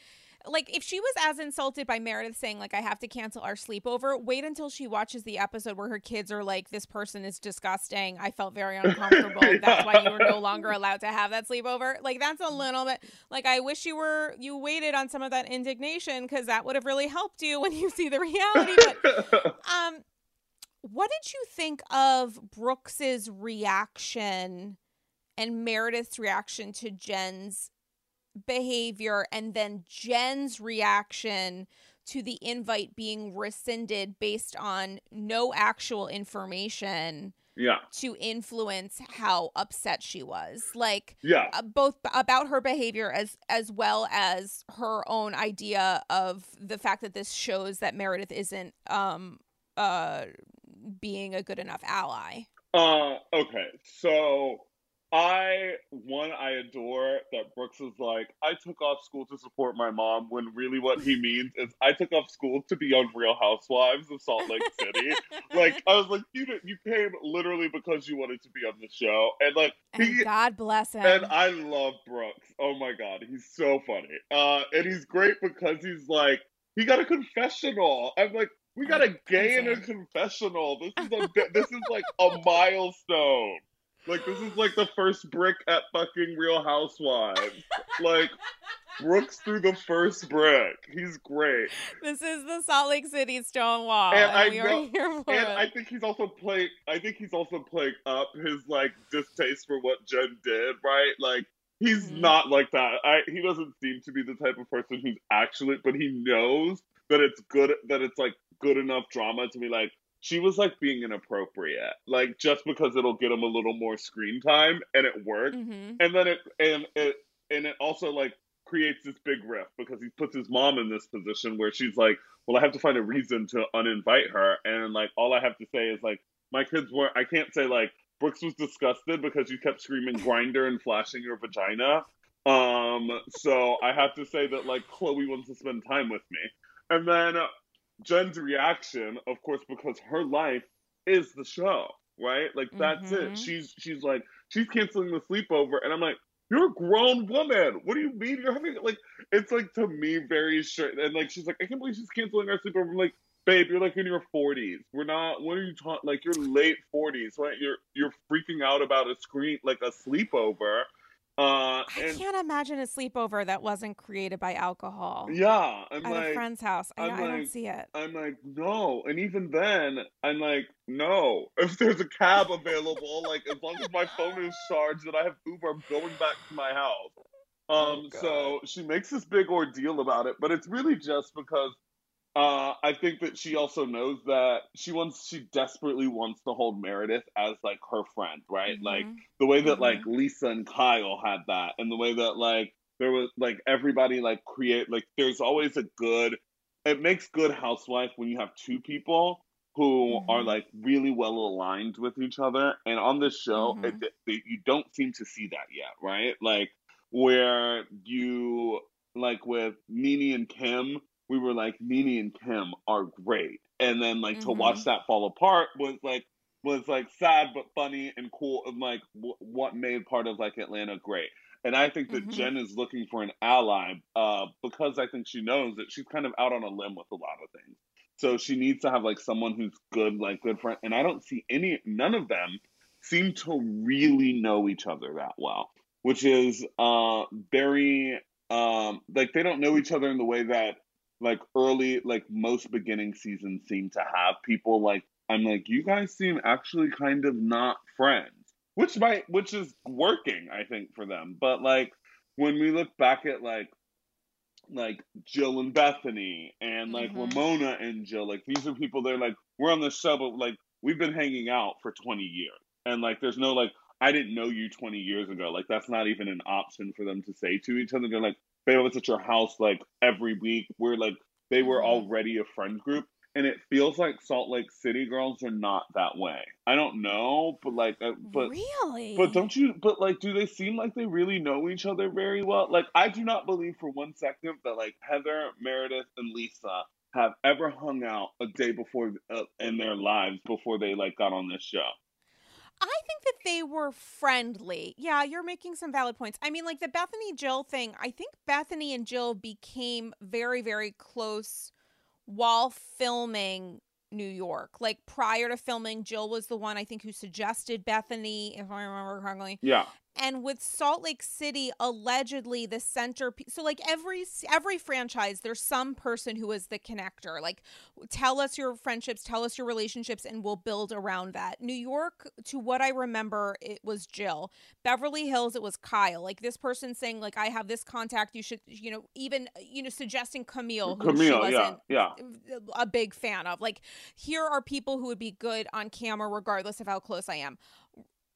like if she was as insulted by Meredith saying like I have to cancel our sleepover, wait until she watches the episode where her kids are like this person is disgusting. I felt very uncomfortable. yeah. That's why you were no longer allowed to have that sleepover. Like that's a little bit like I wish you were you waited on some of that indignation cuz that would have really helped you when you see the reality. But um what did you think of Brooks's reaction and Meredith's reaction to Jen's behavior and then Jen's reaction to the invite being rescinded based on no actual information yeah. to influence how upset she was? Like yeah. uh, both about her behavior as as well as her own idea of the fact that this shows that Meredith isn't um uh being a good enough ally uh okay so I one I adore that Brooks is like I took off school to support my mom when really what he means is I took off school to be on Real Housewives of Salt Lake City. like I was like you did, you came literally because you wanted to be on the show and like he, God bless him. And I love Brooks. Oh my god, he's so funny. Uh and he's great because he's like he got a confessional. I'm like we got a gay in a confessional. This is a this is like a milestone. Like this is like the first brick at fucking Real Housewives. like Brooks threw the first brick. He's great. This is the Salt Lake City Stonewall, and, and I know, and it. I think he's also playing. I think he's also playing up his like distaste for what Jen did. Right? Like he's mm-hmm. not like that. I he doesn't seem to be the type of person who's actually, but he knows that it's good. That it's like good enough drama to be like, she was like being inappropriate, like just because it'll get him a little more screen time, and it worked. Mm-hmm. And then it and it and it also like creates this big rift because he puts his mom in this position where she's like, well, I have to find a reason to uninvite her, and like all I have to say is like, my kids weren't. I can't say like Brooks was disgusted because you kept screaming grinder and flashing your vagina. Um, so I have to say that like Chloe wants to spend time with me. And then Jen's reaction, of course, because her life is the show, right? Like that's mm-hmm. it. She's she's like she's canceling the sleepover, and I'm like, you're a grown woman. What do you mean you're having like? It's like to me very straight, and like she's like, I can't believe she's canceling our sleepover. I'm like, babe, you're like in your 40s. We're not. What are you talking? Like you're late 40s, right? You're you're freaking out about a screen like a sleepover uh, I can't imagine a sleepover that wasn't created by alcohol. Yeah, I'm at like, a friend's house. I, I don't see it. I'm like, no, and even then, I'm like, no. If there's a cab available, like as long as my phone is charged and I have Uber, I'm going back to my house. Oh, um, oh, so she makes this big ordeal about it, but it's really just because uh, I think that she also knows that she wants, she desperately wants to hold Meredith as like her friend, right? Mm-hmm. Like the way that mm-hmm. like Lisa and Kyle had that, and the way that like there was like everybody like create like there's always a good. It makes good housewife when you have two people who mm-hmm. are like really well aligned with each other, and on this show, it, mm-hmm. it, you don't seem to see that yet, right? Like where you like with Nene and Kim we were like Nene and Kim are great, and then like mm-hmm. to watch that fall apart was like was like sad but funny and cool and like w- what made part of like Atlanta great. And I think that mm-hmm. Jen is looking for an ally uh, because I think she knows that she's kind of out on a limb with a lot of things. So she needs to have like someone who's good, like good friend. And I don't see any, none of them seem to really know each other that well, which is uh, very um, like they don't know each other in the way that like early like most beginning seasons seem to have people like i'm like you guys seem actually kind of not friends which might which is working i think for them but like when we look back at like like Jill and Bethenny and like mm-hmm. Ramona and Jill, like these are people they're like, we're on the show, but like we've been hanging out for 20 years. And like there's no like, I didn't know you 20 years ago. Like that's not even an option for them to say to each other. They're like, was at your house like every week. We're like, they were mm-hmm. already a friend group. and it feels like Salt Lake City girls are not that way. I don't know, but like, uh, but really, but don't you? But like, do they seem like they really know each other very well? Like, I do not believe for one second that like Heather, Meredith, and Lisa have ever hung out a day before uh, in their lives before they like got on this show. I think that they were friendly. Yeah, you're making some valid points. I mean, like the Bethenny Jill thing, I think Bethenny and Jill became very, very close while filming New York. Like prior to filming, Jill was the one I think who suggested Bethenny, if I remember correctly. Yeah and with Salt Lake City allegedly the center so like every every franchise there's some person who is the connector. Like tell us your friendships tell us your relationships and we'll build around that. New York to what I remember it was Jill. Beverly Hills it was Kyle. Like this person saying like I have this contact you should you know even you know suggesting Camille who Camille, she wasn't yeah, yeah. a big fan of. Like here are people who would be good on camera regardless of how close I am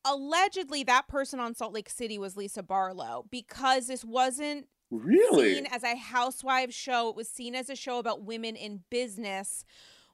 allegedly that person on Salt Lake City was Lisa Barlow because this wasn't really seen as a housewives show. It was seen as a show about women in business,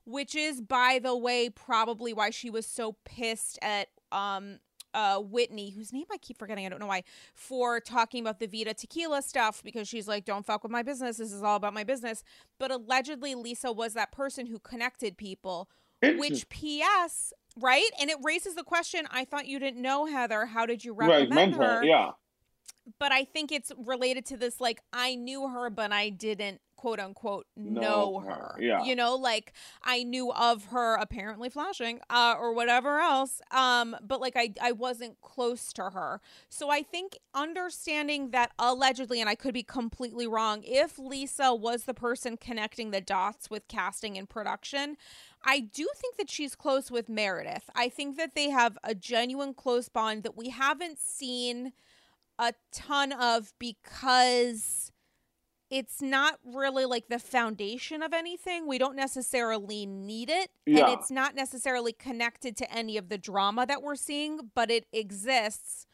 which is, by the way, probably why she was so pissed at um uh Whitney, whose name I keep forgetting, I don't know why, for talking about the Vida tequila stuff because she's like, Don't fuck with my business. This is all about my business. But allegedly Lisa was that person who connected people. Which PS right? And it raises the question I thought you didn't know Heather. How did you recommend right, her? Yeah. But I think it's related to this like I knew her but I didn't quote unquote know, her. her. Yeah. You know, like I knew of her apparently flashing uh, or whatever else. Um, but like I I wasn't close to her. So I think understanding that allegedly, and I could be completely wrong, if Lisa was the person connecting the dots with casting and production, I do think that she's close with Meredith. I think that they have a genuine close bond that we haven't seen a ton of because it's not really like the foundation of anything. We don't necessarily need it. Yeah. And it's not necessarily connected to any of the drama that we're seeing, but it exists.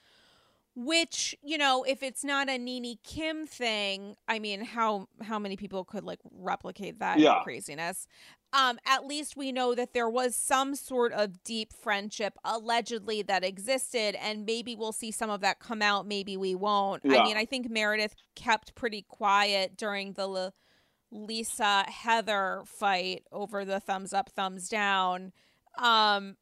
Which, you know, if it's not a Nene Kim thing, I mean, how how many people could like replicate that yeah. craziness? um, at least we know that there was some sort of deep friendship allegedly that existed, and maybe we'll see some of that come out. Maybe we won't. Yeah. I mean, I think Meredith kept pretty quiet during the Lisa Heather fight over the thumbs up, thumbs down. Um,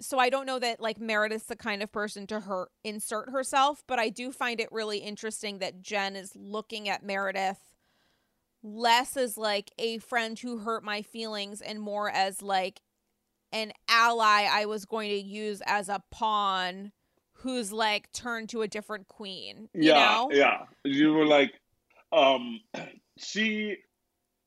so I don't know that like Meredith's the kind of person to her insert herself, but I do find it really interesting that Jen is looking at Meredith less as like a friend who hurt my feelings and more as like an ally I was going to use as a pawn who's like turned to a different queen. You yeah, know? yeah. You were like, um, she.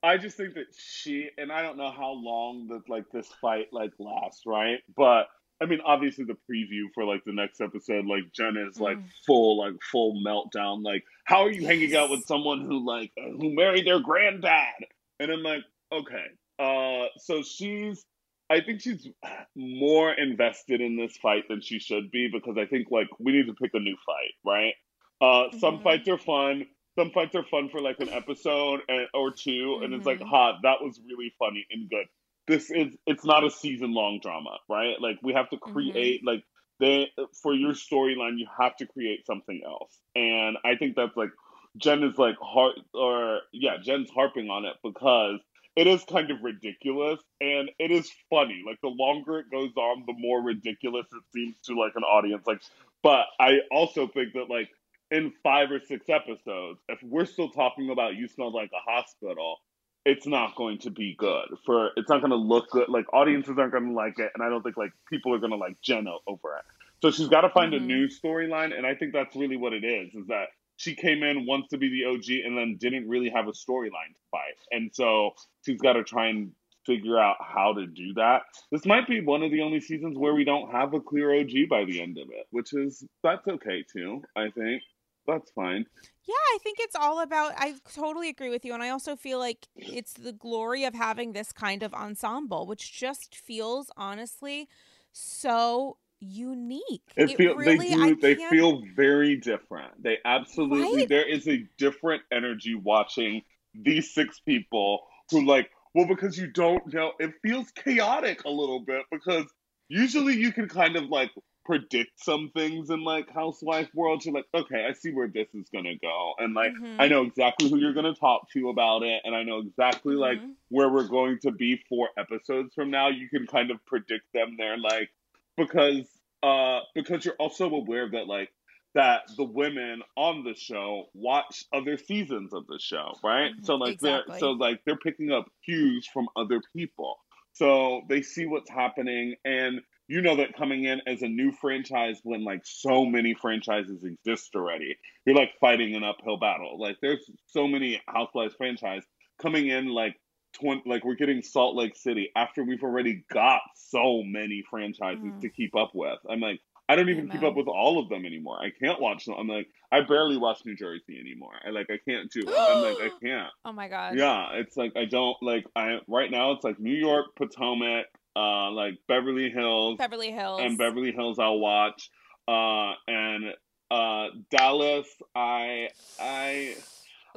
I just think that she and I don't know how long that like this fight like lasts, right? But I mean, obviously the preview for like the next episode, like Jen is like mm. full, like full meltdown. Like, how are you hanging out with someone who like uh, who married their granddad? And I'm like, okay, uh, so she's, I think she's more invested in this fight than she should be because I think like we need to pick a new fight, right? Uh, mm-hmm. Some fights are fun. Some fights are fun for like an episode and, or 2 mm-hmm. and it's like, mm-hmm. hot. That was really funny and good this is it's not a season long drama, right? Like we have to mm-hmm. create mm-hmm. like they for your storyline you have to create something else. And I think that's like Jen is like heart or yeah, Jen's harping on it because it is kind of ridiculous and it is funny. Like the longer it goes on, the more ridiculous it seems to like an audience. Like but I also think that like in five or six episodes, if we're still talking about you smell like a hospital, it's not going to be good for it's not going to look good. Like audiences aren't going to like it and i don't think like people are going to like jenna over it. So she's got to find mm-hmm. a new storyline and i think that's really what it is is that she came in wants to be the og and then didn't really have a storyline to fight. And so she's got to try and figure out how to do that. This might be one of the only seasons where we don't have a clear og by the end of it which is that's okay too i think that's fine. Yeah, I think it's all about. I totally agree with you, and I also feel like it's the glory of having this kind of ensemble, which just feels honestly so unique. It, it feel, really, they do, they feel very different. They absolutely. Right? There is a different energy watching these six people who like Well, because you don't know, it feels chaotic a little bit because usually you can kind of like predict some things in like housewife world. You're like, okay, I see where this is gonna go, and like mm-hmm. I know exactly who you're gonna talk to about it, and I know exactly mm-hmm. like where we're going to be four episodes from now. You can kind of predict them there, like because uh because you're also aware that like that the women on the show watch other seasons of the show, right? Mm-hmm. So like exactly. they're so like they're picking up cues from other people. So they see what's happening and you know that coming in as a new franchise when like so many franchises exist already, you're like fighting an uphill battle. Like there's so many Housewives franchise coming in like 20, like we're getting Salt Lake City after we've already got so many franchises mm. to keep up with. I'm like, I don't even Amen. keep up with all of them anymore. I can't watch them. I'm like, I barely watch New Jersey anymore. I like, I can't do it. I'm like, I can't. Oh my god. Yeah, it's like I don't like. I right now it's like New York, Potomac, uh, like Beverly Hills, Beverly Hills, and Beverly Hills. I'll watch. Uh, and uh, Dallas. I I.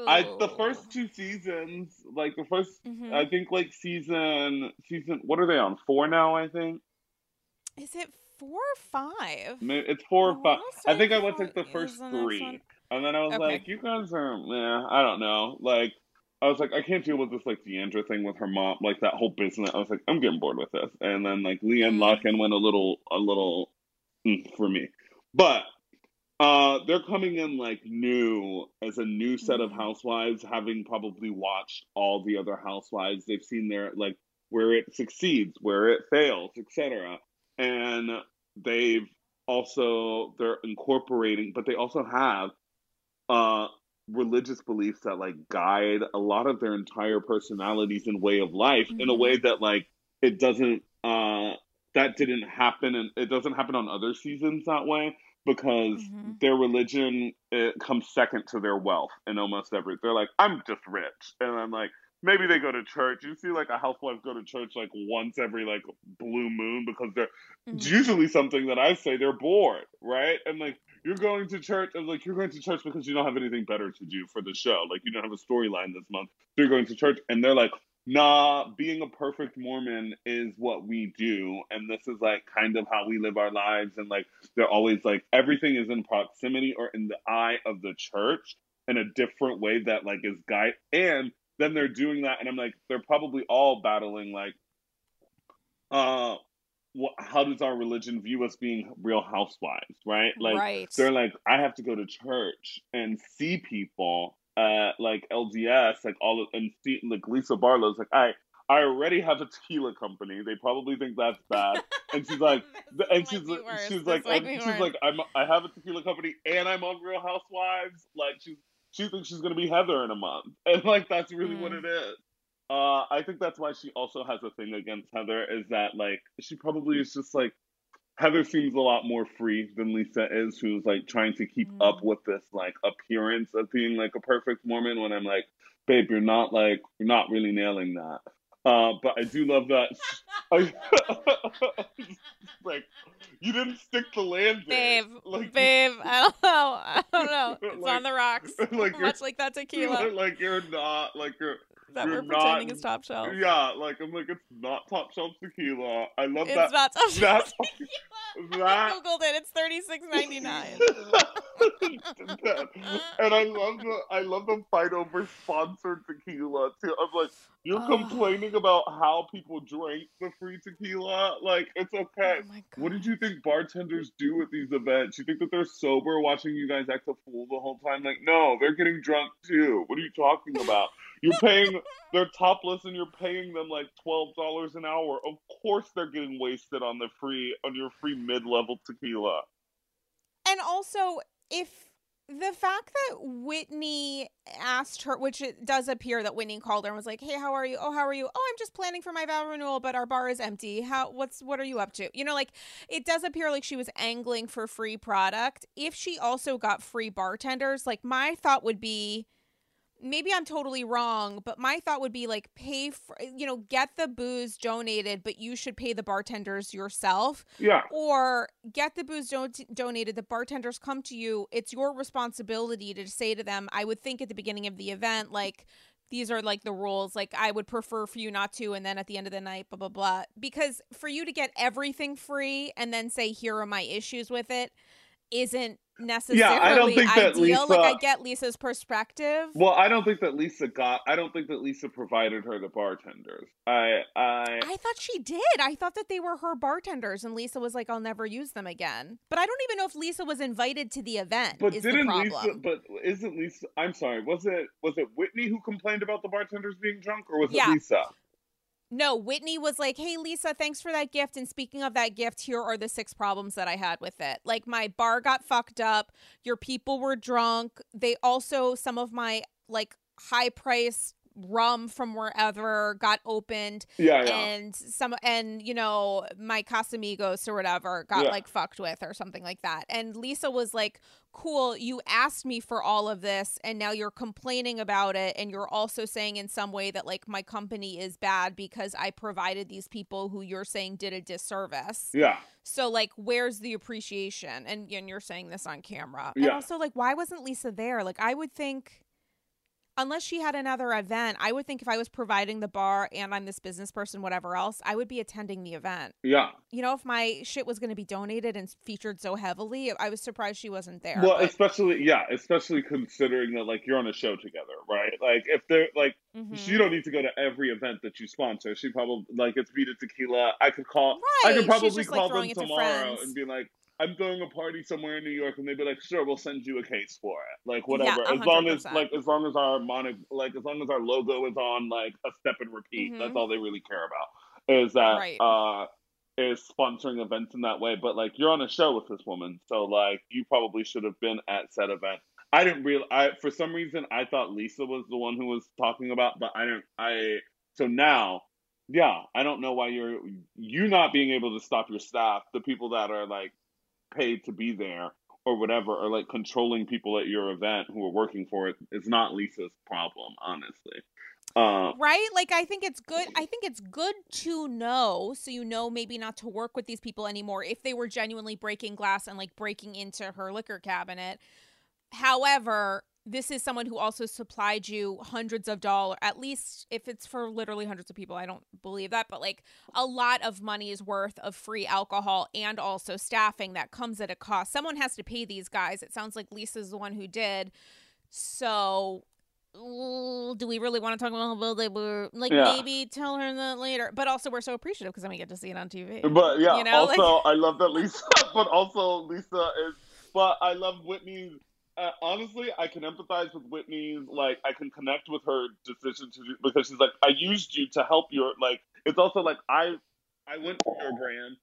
Ooh. I the first two seasons, like the 1st mm-hmm. I think like season season. What are they on? Four now, I think. Is it four or five? It's four or five. I think I went like the first three, and then I was okay. like, "You guys are, yeah, I don't know." Like, I was like, I can't deal with this like D'Andra thing with her mom, like that whole business. I was like, I'm getting bored with this. And then like LeeAnne mm. Locken went a little, a little mm, for me, but uh, they're coming in like new as a new set of mm-hmm. housewives, having probably watched all the other housewives. They've seen their like where it succeeds, where it fails, etc. And they've also they're incorporating, but they also have uh religious beliefs that like guide a lot of their entire personalities and way of life mm-hmm. in a way mm-hmm. that like it doesn't uh that didn't happen and it doesn't happen on other seasons that way because mm-hmm. their religion comes second to their wealth in almost every they're like i'm just rich and i'm like maybe they go to church. You see like a housewife go to church like once every like blue moon because they're mm-hmm. usually something that I say they're bored, right? And like you're going to church and like you're going to church because you don't have anything better to do for the show. Like you don't have a storyline this month. So you're going to church and they're like, nah, being a perfect Mormon is what we do. And this is like kind of how we live our lives. And like they're always like everything is in proximity or in the eye of the church in a different way that like is guide and then they're doing that, and I'm like, they're probably all battling like, uh, how does our religion view us being real housewives, right? Like, right. they're like, I have to go to church and see people at like LDS, like all of, and see like Lisa Barlow's like, I. I already have a tequila company. They probably think that's bad. And she's like, and she's like, she's like, she's like, I'm, I have a tequila company and I'm on Real Housewives. Like she's she thinks she's going to be Heather in a month. And like that's really mm. what it is. Uh, I think that's why she also has a thing against Heather is that like she probably is just like Heather seems a lot more free than Lisa is, who's like trying to keep mm. up with this like appearance of being like a perfect Mormon. When I'm like, babe, you're not like you're not really nailing that. Uh, but I do love that. like you didn't stick the landing, babe. Like, babe, I don't know. I don't know. It's like, on the rocks. Like much like that tequila. Like you're not like you're that You're we're pretending is top shelf. Yeah, like I'm like it's not top shelf tequila. I love it's that. It's not top shelf tequila. That... I googled it. It's thirty six ninety nine. and I love the I love the fight over sponsored tequila too. I'm like, you're oh. complaining about how people drink the free tequila. Like it's okay. Oh what did you think bartenders do at these events? You think that they're sober watching you guys act a fool the whole time? Like, no, they're getting drunk too. What are you talking about? You're paying, they're topless and you're paying them like $12 an hour. Of course they're getting wasted on the free, on your free mid level tequila. And also, if the fact that Whitney asked her, which it does appear that Whitney called her and was like, "Hey, how are you? Oh, how are you? Oh, I'm just planning for my vow renewal, but our bar is empty. How? What's? What are you up to? You know, like it does appear like she was angling for free product. If she also got free bartenders, like my thought would be, maybe I'm totally wrong, but my thought would be like pay for you know get the booze donated, but you should pay the bartenders yourself. Yeah. Or get the booze don- donated. The bartenders come to you. It's your responsibility to say to them. I would think at the beginning of the event, like these are like the rules. Like I would prefer for you not to, and then at the end of the night, blah blah blah. Because for you to get everything free and then say here are my issues with it isn't necessarily yeah, I don't think ideal. That Lisa, like I get Lisa's perspective. Well, I don't think that Lisa got. I don't think that Lisa provided her the bartenders. I I I thought she did. I thought that they were her bartenders, and Lisa was like, "I'll never use them again." But I don't even know if Lisa was invited to the event. But didn't Lisa? But isn't Lisa? I'm sorry. Was it was it Whitney who complained about the bartenders being drunk, or was yeah. it Lisa? No, Whitney was like, "Hey Lisa, thanks for that gift and speaking of that gift, here are the six problems that I had with it. Like my bar got fucked up, your people were drunk. They also some of my like high price rum from wherever got opened. Yeah, yeah. And some and you know, my Casamigos or whatever got yeah. like fucked with or something like that. And Lisa was like, Cool, you asked me for all of this and now you're complaining about it and you're also saying in some way that like my company is bad because I provided these people who you're saying did a disservice. Yeah. So like where's the appreciation? And and you're saying this on camera. Yeah. And also like why wasn't Lisa there? Like I would think unless she had another event, I would think if I was providing the bar and I'm this business person, whatever else, I would be attending the event. Yeah. You know, if my shit was going to be donated and featured so heavily, I was surprised she wasn't there. Well, but... especially, yeah, especially considering that, like, you're on a show together, right? Like, if they're, like, mm-hmm. she don't need to go to every event that you sponsor. She probably, like, it's Vida Tequila. I could call, right. I could probably just, call like, them tomorrow and be like, I'm throwing a party somewhere in New York, and they'd be like, "Sure, we'll send you a case for it." Like whatever, yeah, as long as like as long as our mono, like as long as our logo is on like a step and repeat. Mm-hmm. That's all they really care about. Is that right. uh is sponsoring events in that way. But like you're on a show with this woman, so like you probably should have been at said event. I didn't real I for some reason I thought Lisa was the one who was talking about, but I don't I so now yeah, I don't know why you're you not being able to stop your staff, the people that are like paid to be there or whatever, or like controlling people at your event who are working for it is not Lisa's problem, honestly. Uh, right? Like I think it's good. I think it's good to know, so you know maybe not to work with these people anymore if they were genuinely breaking glass and like breaking into her liquor cabinet. However, this is someone who also supplied you hundreds of dollars at least if it's for literally hundreds of people i don't believe that but like a lot of money's worth of free alcohol and also staffing that comes at a cost. Someone has to pay these guys. It sounds like lisa's the one who did. So do we really want to talk about how they were? Like yeah. maybe tell her that later. But also we're so appreciative because then we get to see it on tv but yeah you know? also like... i love that lisa but also lisa is but i love whitney's uh, honestly, I can empathize with Whitney's. Like, I can connect with her decision to do, because she's like, I used you to help your like. It's also like I, I went to your brand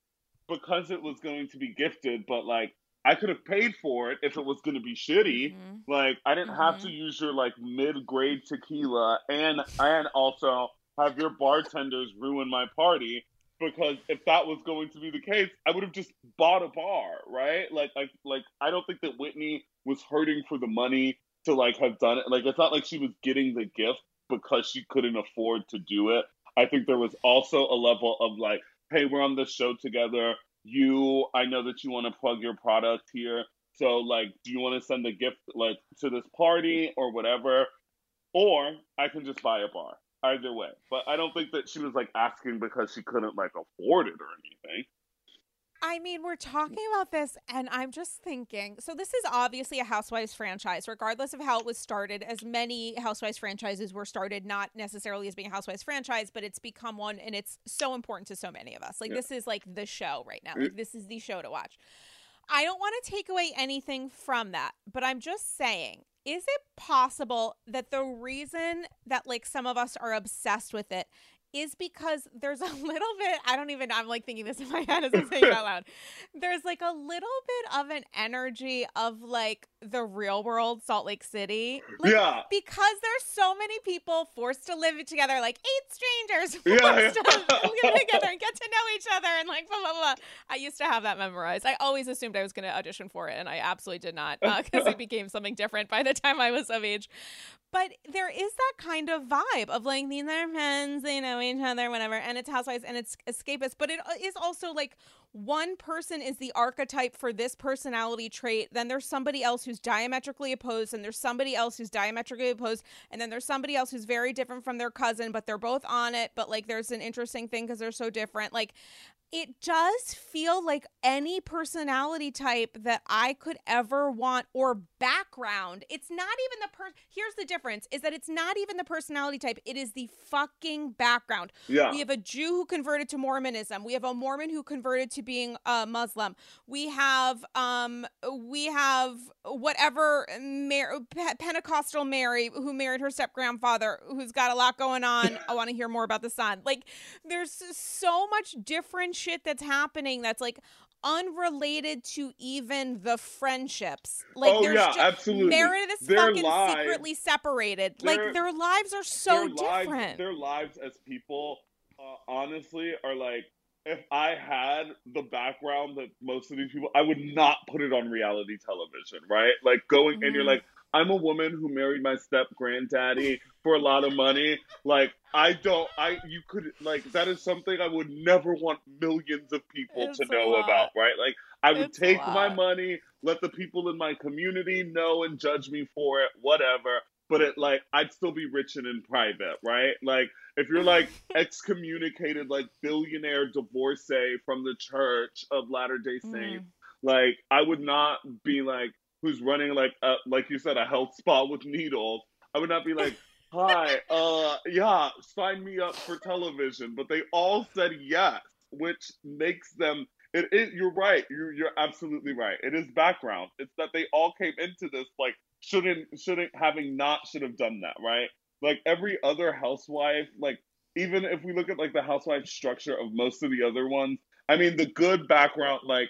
because it was going to be gifted, but like I could have paid for it if it was going to be shitty. Mm-hmm. Like I didn't mm-hmm. have to use your like mid grade tequila and and also have your bartenders ruin my party because if that was going to be the case, I would have just bought a bar, right? Like, like, like, I don't think that Whitney was hurting for the money to like have done it. Like, it's not like she was getting the gift because she couldn't afford to do it. I think there was also a level of like, hey, we're on this show together. You, I know that you want to plug your product here. So, like, do you want to send a gift like to this party or whatever? Or I can just buy a bar either way. But I don't think that she was like asking because she couldn't like afford it or anything. I mean, we're talking about this, and I'm just thinking. So, this is obviously a Housewives franchise, regardless of how it was started. As many Housewives franchises were started, not necessarily as being a Housewives franchise, but it's become one, and it's so important to so many of us. Like, yeah. this is like the show right now. Mm. Like, this is the show to watch. I don't want to take away anything from that, but I'm just saying is it possible that the reason that like some of us are obsessed with it is because there's a little bit I don't even I'm like thinking this in my head as I'm saying it out loud. There's like a little bit of an energy of like the real world Salt Lake City. Like, yeah. Because there's so many people forced to live together, like eight strangers forced yeah, yeah. to live together and get to know each other and like blah blah blah. I used to have that memorized. I always assumed I was going to audition for it, and I absolutely did not because uh, it became something different by the time I was of age. But there is that kind of vibe of like these are friends, you know, know each other, whatever. And it's housewives and it's escapist, but it uh, also like one person is the archetype for this personality trait. Then there's somebody else who's diametrically opposed, and there's somebody else who's diametrically opposed, and then there's somebody else who's very different from their cousin, but they're both on it. But like, there's an interesting thing because they're so different. Like, it does feel like any personality type that I could ever want or background. It's not even the per here's the difference is that it's not even the personality type, it is the fucking background. Yeah. We have a Jew who converted to Mormonism. We have a Mormon who converted to being a Muslim. We have um we have whatever Mar- Pentecostal Mary who married her step grandfather who's got a lot going on. I want to hear more about the son. Like there's so much different shit that's happening that's like unrelated to even the friendships. Like oh, there's yeah, just absolutely. Meredith is their fucking lives, secretly separated. Their, like their lives are so their different. Lives, their lives as people, uh, honestly, are like. If I had the background that most of these people, I would not put it on reality television, right? Like going mm-hmm. and you're mm-hmm. like, I'm a woman who married my step granddaddy for a lot of money. Like I don't I you could like that is something I would never want millions of people it's to know about, right? Like I would it's take my money, let the people in my community know and judge me for it, whatever. But it like I'd still be rich and in private, right? Like if you're like excommunicated like billionaire divorcee from the church of Latter Day Saints, mm. like I would not be like who's running like a, like you said a health spa with needles, I would not be like, "Hi, uh, yeah, sign me up for television." But they all said yes, which makes them. It, it you're right. You're you're absolutely right. It is background. It's that they all came into this like shouldn't shouldn't having not should have done that right. Like every other housewife, like even if we look at like the housewife structure of most of the other ones, I mean the good background like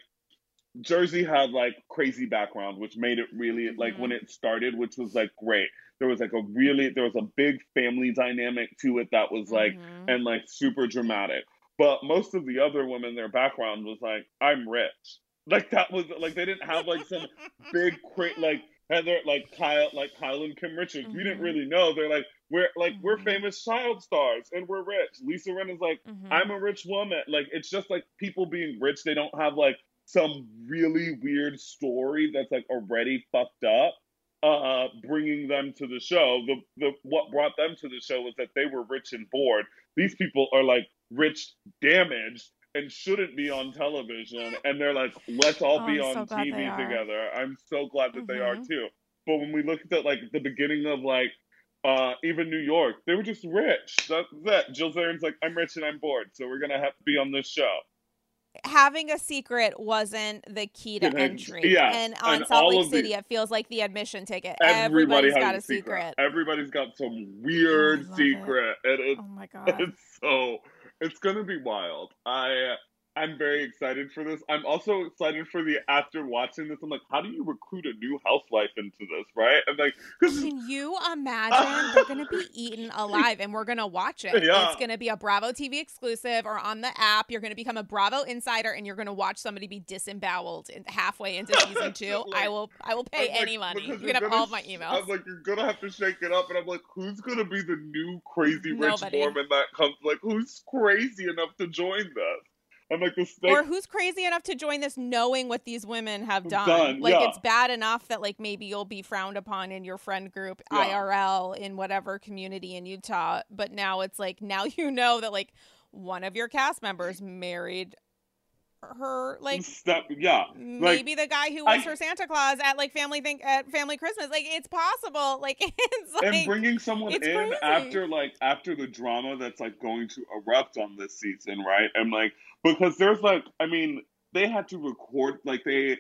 Jersey had like crazy background, which made it really mm-hmm. like when it started, which was like great. There was like a really there was a big family dynamic to it that was like mm-hmm. and like super dramatic. But most of the other women, their background was like, I'm rich. Like that was like they didn't have like some big like Heather like Kyle like Kyle and Kim Richards. Mm-hmm. We didn't really know. They're like we're like we're mm-hmm. famous child stars and we're rich. Lisa Rinna's like mm-hmm. I'm a rich woman. Like it's just like people being rich. They don't have like some really weird story that's like already fucked up uh, bringing them to the show. The the what brought them to the show was that they were rich and bored. These people are like rich, damaged, and shouldn't be on television. And they're like, let's all oh, be I'm on so TV together. I'm so glad that mm-hmm. they are mm-hmm. too. But when we looked at like the beginning of like uh, even New York, they were just rich. That's it. Jill Zarin's like, I'm rich and I'm bored, so we're gonna have to be on this show having a secret wasn't the key to entry. Yeah. And on and Salt Lake City, the, it feels like the admission ticket. Everybody Everybody's got a secret. secret. Everybody's got some weird oh, secret. It. And it's, oh my god. It's so it's gonna be wild. I I'm very excited for this. I'm also excited for the after watching this. I'm like, how do you recruit a new housewife into this, right? I'm like, can you imagine they're gonna be eaten alive and we're gonna watch it? Yeah. It's gonna be a Bravo TV exclusive or on the app. You're gonna become a Bravo insider and you're gonna watch somebody be disemboweled in, halfway into season two. like, I will, I will pay like, any money. You can have all of my emails. I'm like, you're gonna have to shake it up, and I'm like, who's gonna be the new crazy rich Nobody. Mormon that comes? Like, who's crazy enough to join this? I'm like this. Or who's crazy enough to join this, knowing what these women have done? done like yeah. it's bad enough that like maybe you'll be frowned upon in your friend group yeah. IRL in whatever community in Utah, but now it's like now you know that like one of your cast members married her like Step, yeah maybe like, the guy who was I, her santa claus at like family think at family christmas. Like it's possible. Like it's like and bringing someone in crazy. after like after the drama that's like going to erupt on this season right? And like because there's like i mean they had to record like they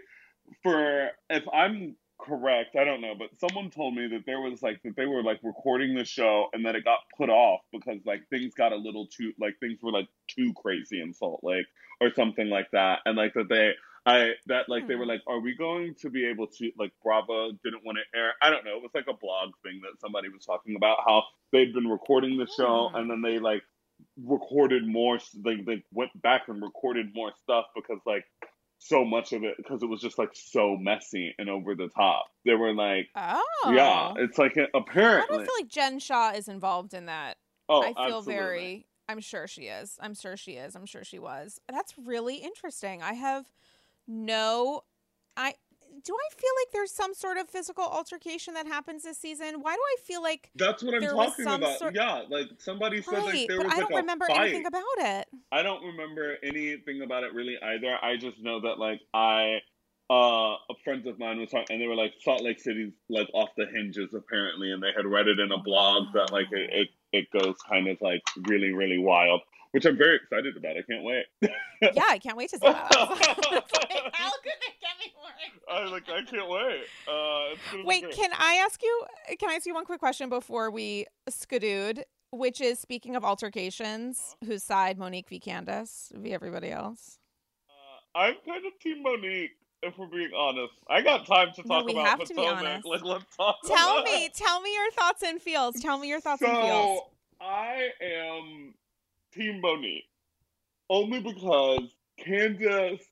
for if i'm correct i don't know but someone told me that there was like that they were like recording the show and that it got put off because like things got a little too like things were like too crazy in salt lake or something like that and like that they I that like they were hmm. like, are we going to be able to like Bravo didn't want to air? I don't know. It was like a blog thing that somebody was talking about how they'd been recording the show hmm. and then they like recorded more. They they went back and recorded more stuff because like so much of it because it was just like so messy and over the top. They were like, oh yeah, it's like uh, apparently. I don't feel like Jen Shah is involved in that. Oh, I feel absolutely. very I'm sure she is. I'm sure she is. I'm sure she was. That's really interesting. I have no I do I feel like there's some sort of physical altercation that happens this season? Why do I feel like that's what I'm talking about? Sort... Yeah, like somebody right, said like there was I don't remember fight. anything about it. I don't remember anything about it really either. I just know that like I uh friends of mine was talking and they were like Salt Lake City's like off the hinges apparently and they had read it in a blog that like it, it, it goes kind of like really, really wild which I'm very excited about. I can't wait. yeah, I can't wait to see that. how could they get me more? I like. I can't wait. Uh, wait, can I ask you? Can I ask you one quick question before we skadood? Which is speaking of altercations, uh-huh. whose side Monique v Candiace v everybody else? Uh, I'm kind of team Monique. If we're being honest, I got time to talk no, we about have Potomac. To be honest. Like, let's talk. Tell me, tell me your thoughts and feels. Tell me your thoughts so, and feels. I am Team Monique. Only because Candace,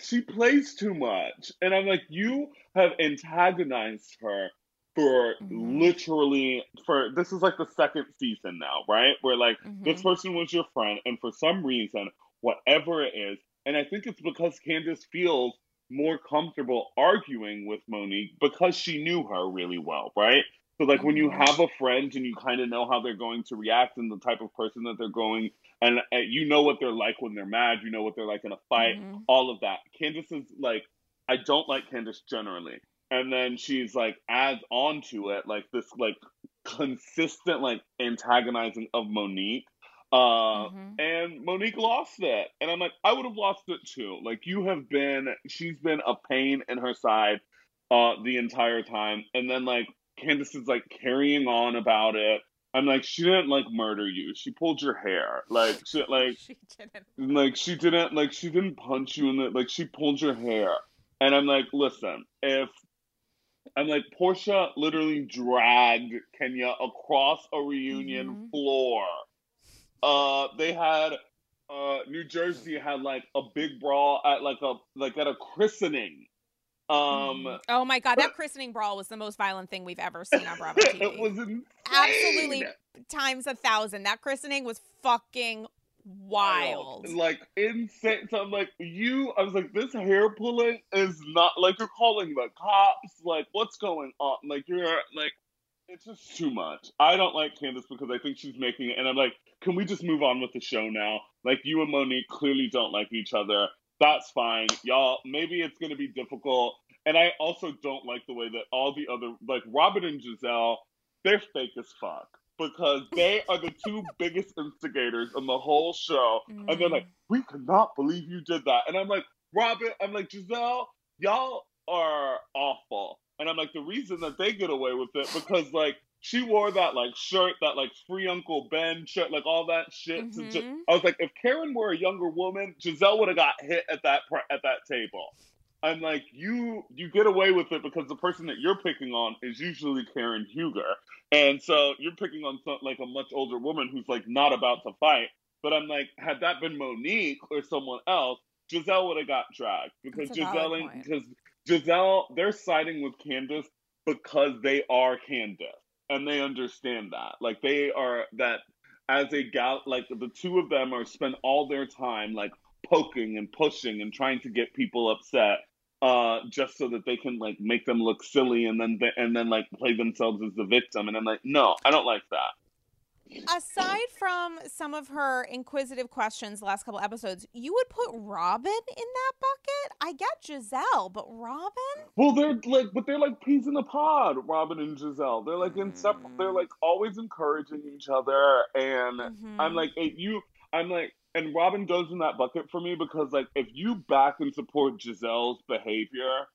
she plays too much. And I'm like, you have antagonized her for mm-hmm. literally for this is like the second season now, right? Where like mm-hmm. this person was your friend, and for some reason, whatever it is, and I think it's because Candace feels more comfortable arguing with Monique because she knew her really well, right? So like when you have a friend and you kind of know how they're going to react and the type of person that they're going and uh, you know what they're like when they're mad, you know what they're like in a fight, mm-hmm. all of that. Candace is like I don't like Candace generally. And then she's like adds on to it like this like consistent like antagonizing of Monique. Uh, mm-hmm. and Monique lost it. And I'm like, I would have lost it too. Like you have been she's been a pain in her side uh the entire time. And then like Candiace is like carrying on about it. I'm like, she didn't like murder you. She pulled your hair. Like she like she didn't like she didn't like she didn't punch you in the like she pulled your hair. And I'm like, listen, if I'm like Porsha literally dragged Kenya across a reunion mm-hmm. floor. Uh they had uh New Jersey had like a big brawl at like a like at a christening um, mm. oh my god, that christening brawl was the most violent thing we've ever seen on Bravo TV. it was insane. absolutely times a thousand. That christening was fucking wild, wild. like insane. So I'm like, you. I was like, this hair pulling is not like you're calling the cops. Like, what's going on? Like, you're like, it's just too much. I don't like Candiace because I think she's making it, and I'm like, can we just move on with the show now? Like, you and Monique clearly don't like each other that's fine. Y'all, maybe it's going to be difficult. And I also don't like the way that all the other, like Robyn and Gizelle, they're fake as fuck because they are the two biggest instigators in the whole show. Mm. And they're like, we cannot believe you did that. And I'm like, Robyn, I'm like, Gizelle, y'all are awful. And I'm like, the reason that they get away with it because, like, she wore that like shirt, that like free Uncle Ben shirt, like all that shit. Mm-hmm. I was like, if Karen were a younger woman, Gizelle would have got hit at that at that table. I'm like, you you get away with it because the person that you're picking on is usually Karen Huger, and so you're picking on some, like a much older woman who's like not about to fight. But I'm like, had that been Monique or someone else, Gizelle would have got dragged because Gizelle because Gizelle they're siding with Candace because they are Candiace and they understand that. Like they are that as a gal, like the two of them are spend all their time like poking and pushing and trying to get people upset uh just so that they can like make them look silly and then and then like play themselves as the victim and i'm like no i don't like that aside from some of her inquisitive questions the last couple episodes, you would put Robyn in that bucket? I get Gizelle, but Robyn? Well, they're like, but they're like peas in a pod, Robyn and Gizelle. They're like in mm. they're like always encouraging each other. And mm-hmm. I'm like, hey, you, I'm like, and Robyn goes in that bucket for me because like if you back and support Gizelle's behavior,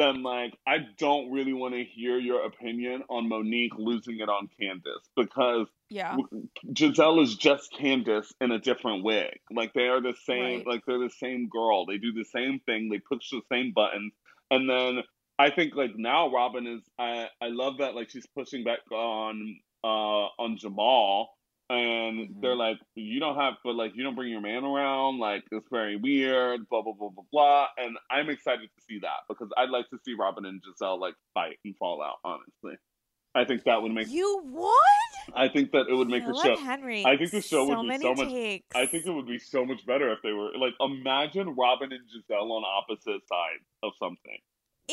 then like I don't really want to hear your opinion on Monique losing it on Candiace because yeah, Gizelle is just Candiace in a different wig. Like they are the same. Right. Like they're the same girl. They do the same thing. They push the same buttons. And then I think like now Robyn is. I I love that like she's pushing back on uh on Jamal and mm-hmm. they're like, you don't have, but like, you don't bring your man around. Like, it's very weird. Blah blah blah blah blah. And I'm excited to see that because I'd like to see Robyn and Gizelle like fight and fall out. Honestly, I think that would make you would. I think that it would make the show. Henry. I think the show so would be so much. takes. I think it would be so much better if they were like imagine Robyn and Gizelle on opposite sides of something.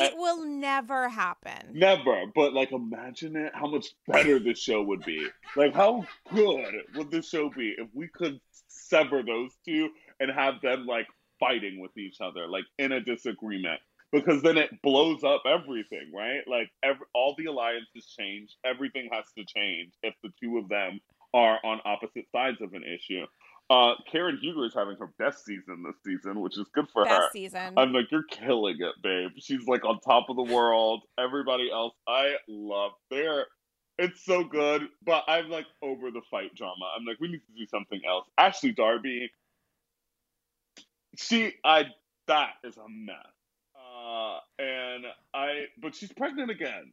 It will never happen. Never, but like imagine it how much better this show would be. Like how good would this show be if we could sever those two and have them like fighting with each other, like in a disagreement. Because then it blows up everything, right? Like every, all the alliances change. Everything has to change if the two of them are on opposite sides of an issue. Uh, Karen Huger is having her best season this season, which is good for Best her. season. I'm like, you're killing it, babe. She's like on top of the world. Everybody else, I love. They're, it's so good. But I'm like over the fight drama. I'm like, we need to do something else. Ashley Darby, she, I, that is a mess. Uh, and I, but she's pregnant again.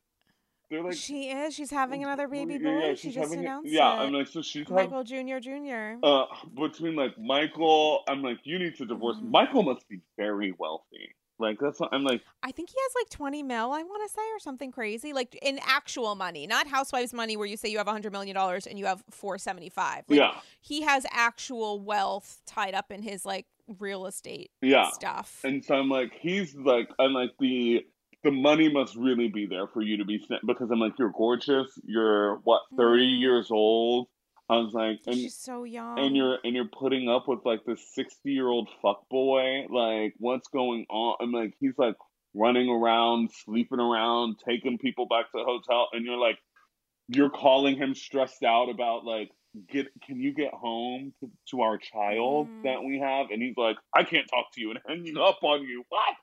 They're like, she is. She's having another baby boy. yeah, she just having it- Yeah, it. I'm like, so she's having, Michael Jr. Jr. uh, between like Michael, I'm like, you need to divorce. Mhm. Michael must be very wealthy. Like that's what I'm like. I think he has like 20 mil, I want to say, or something crazy. Like in actual money, not housewives money where you say you have $100 million and you have 475. Like, yeah, He has actual wealth tied up in his like real estate yeah. stuff. And so I'm like, he's like, I'm like the the money must really be there for you to be sent because I'm like, you're gorgeous. You're what 30 Mhm. years old. I was like, and She's so young. and you're and you're putting up with like this 60 year old fuck boy. Like, what's going on? I'm like, he's like running around, sleeping around, taking people back to the hotel, and you're like, you're calling him stressed out about like, get can you get home to, to our child Mm. that we have? And he's like, I can't talk to you and hanging up on you. What?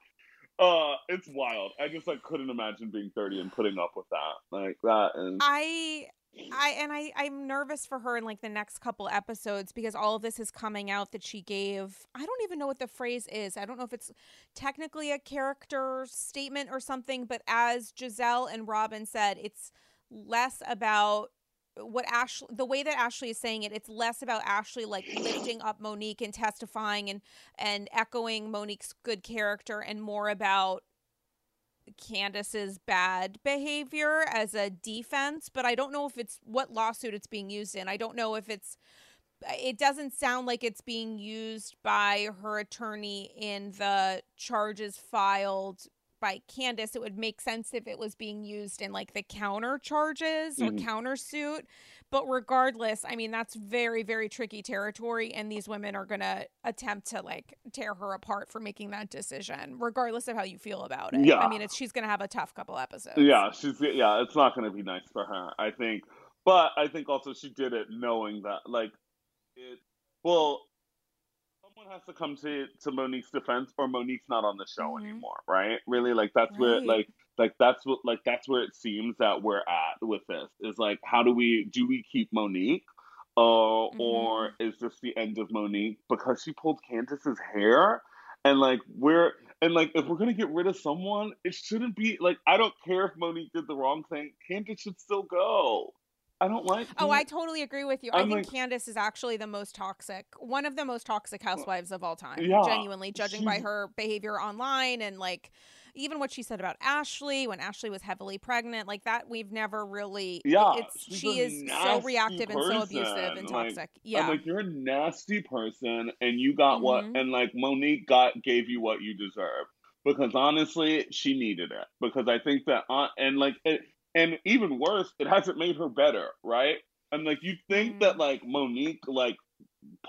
Uh, it's wild. I just like couldn't imagine being 30 and putting up with that. Like that is I I and I I'm nervous for her in like the next couple episodes because all of this is coming out that she gave I don't even know what the phrase is. I don't know if it's technically a character statement or something, but as Gizelle and Robyn said, it's less about what Ashley the way that Ashley is saying it, it's less about Ashley like lifting up Monique and testifying and and echoing Monique's good character and more about Candace's bad behavior as a defense, but I don't know if it's what lawsuit it's being used in. I don't know if it's it doesn't sound like it's being used by her attorney in the charges filed by Candace. It would make sense if it was being used in like the counter charges or Mhm. countersuit. But regardless, I mean, that's very, very tricky territory. And these women are going to attempt to like tear her apart for making that decision, regardless of how you feel about it. Yeah. I mean, it's, she's going to have a tough couple episodes. Yeah, she's yeah, it's not going to be nice for her. I think, but I think also she did it knowing that like it. Well, someone has to come to to Monique's defense, or Monique's not on the show Mhm. anymore, right? Really, like that's where like like that's what like that's where it seems that we're at with this is like how do we do we keep Monique? Uh, or is this the end of Monique because she pulled Candace's hair? And like we're and like if we're gonna get rid of someone, it shouldn't be like I don't care if Monique did the wrong thing. Candace should still go. I don't like. Oh, I totally agree with you. i I'm think like- Candace is actually the most toxic, one of the most toxic housewives of all time. Yeah, genuinely, judging by her behavior online and like even what she said about Ashley when Ashley was heavily pregnant, like that. We've never really. Yeah, it's she is so reactive and so abusive person. and Like, toxic. yeah, I'm like you're a nasty person, and you got what? Mhm. And like Monique got gave you what you deserve because honestly, she needed it. Because I think that uh, and like it, and even worse, it hasn't made her better, right? And like you think Mhm. that like Monique like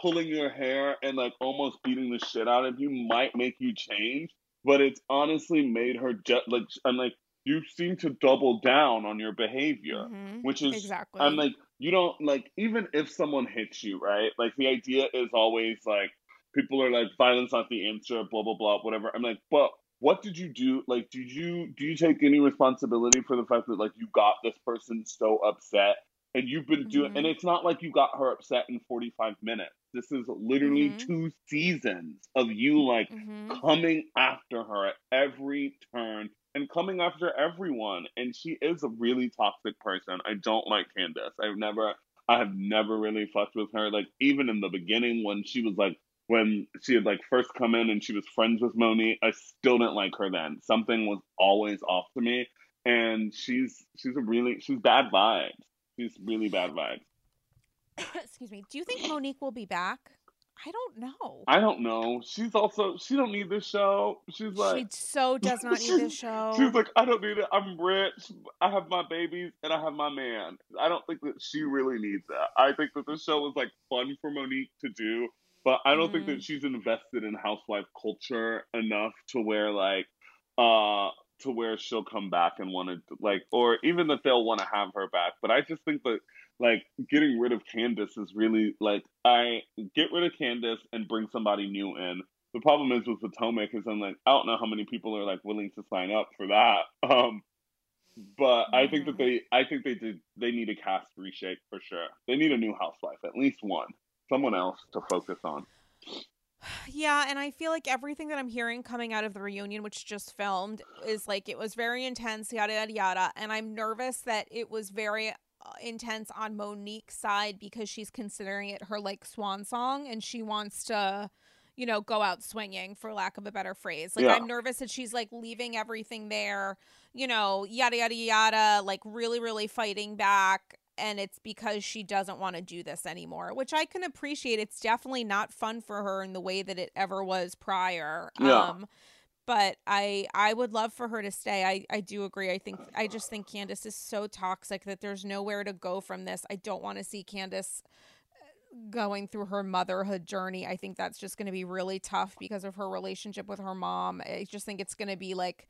pulling your hair and like almost beating the shit out of you might make you change, but it's honestly made her just like I'm like you seem to double down on your behavior, Mhm. which is exactly. I'm like, you don't like even if someone hits you, right? Like the idea is always like people are like violence not the answer, blah blah blah, whatever. I'm like, but what did you do? Like, did you do you take any responsibility for the fact that like you got this person so upset and you've been doing Mhm. and it's not like you got her upset in 45 minutes. This is literally Mhm. two seasons of you like Mhm. coming after her at every turn and coming after everyone. And she is a really toxic person. I don't like Candace. I've never, I have never really fucked with her. Like even in the beginning when she was like, when she had like first come in and she was friends with Moni, I still didn't like her then. Something was always off to me. And she's she's a really she's bad vibes. She's really bad vibes. Excuse me. Do you think Monique will be back? I don't know. I don't know. She's also she don't need this show. She's like she so does not need this show. She's like, I don't need it. I'm rich. I have my babies and I have my man. I don't think that she really needs that. I think that this show is like fun for Monique to do, but I don't mm. think that mm-hmm. she's invested in housewife culture enough to where like uh to where she'll come back and want to like or even that they'll want to have her back. But I just think that like getting rid of Candace is really like I get rid of Candace and bring somebody new in. The problem is with Potomac is I'm like I don't know how many people are like willing to sign up for that. Um, but I think that they I think they did they need a cast reshake for sure. They need a new housewife, at least one, someone else to focus on. Yeah, and I feel like everything that I'm hearing coming out of the reunion, which just filmed, is like it was very intense, yada yada yada. And I'm nervous that it was very uh, intense on Monique's side because she's considering it her like swan song and she wants to you know go out swinging for lack of a better phrase like yeah. i'm nervous that she's like leaving everything there you know yada yada yada like really really fighting back and it's because she doesn't want to do this anymore which i can appreciate it's definitely not fun for her in the way that it ever was prior yeah. um but I I would love for her to stay. I I do agree. I think I just think Candace is so toxic that there's nowhere to go from this. I don't want to see Candace uh, going through her motherhood journey. I think that's just going to be really tough because of her relationship with her mom. I just think it's going to be like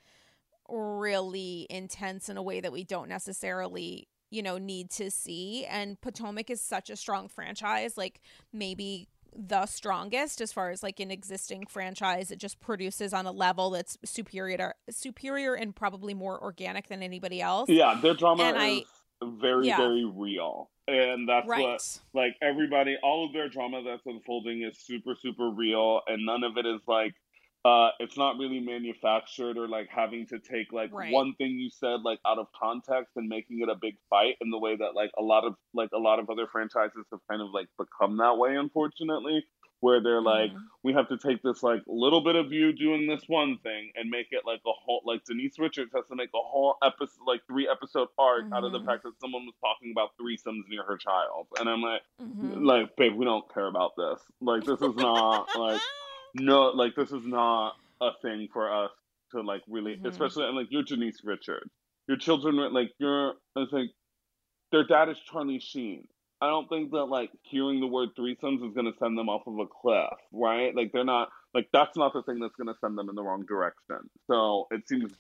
really intense in a way that we don't necessarily you know need to see. And Potomac is such a strong franchise like maybe the strongest as far as like an existing franchise. It just produces on a level that's superior to, superior and probably more organic than anybody else. Yeah their drama and is I, very yeah. very real. And that's right. what like everybody all of their drama that's unfolding is super super real. And none of it is like uh, it's not really manufactured or like having to take like right. one thing you said like out of context and making it a big fight in the way that like a lot of like a lot of other franchises have kind of like become that way unfortunately where they're like mm-hmm. we have to take this like little bit of you doing this one thing and make it like a whole like denise richards has to make a whole episode like three episode arc mm-hmm. out of the mm-hmm. fact that someone was talking about threesomes near her child and i'm like mm-hmm. like babe we don't care about this like this is not like no, like this is not a thing for us to like really, mm-hmm. especially and like you're Denise Richards. Your children, like you're, I think their dad is Charlie Sheen. I don't think that like hearing the word threesomes is going to send them off of a cliff, right? Like they're not like that's not the thing that's going to send them in the wrong direction. So it seems.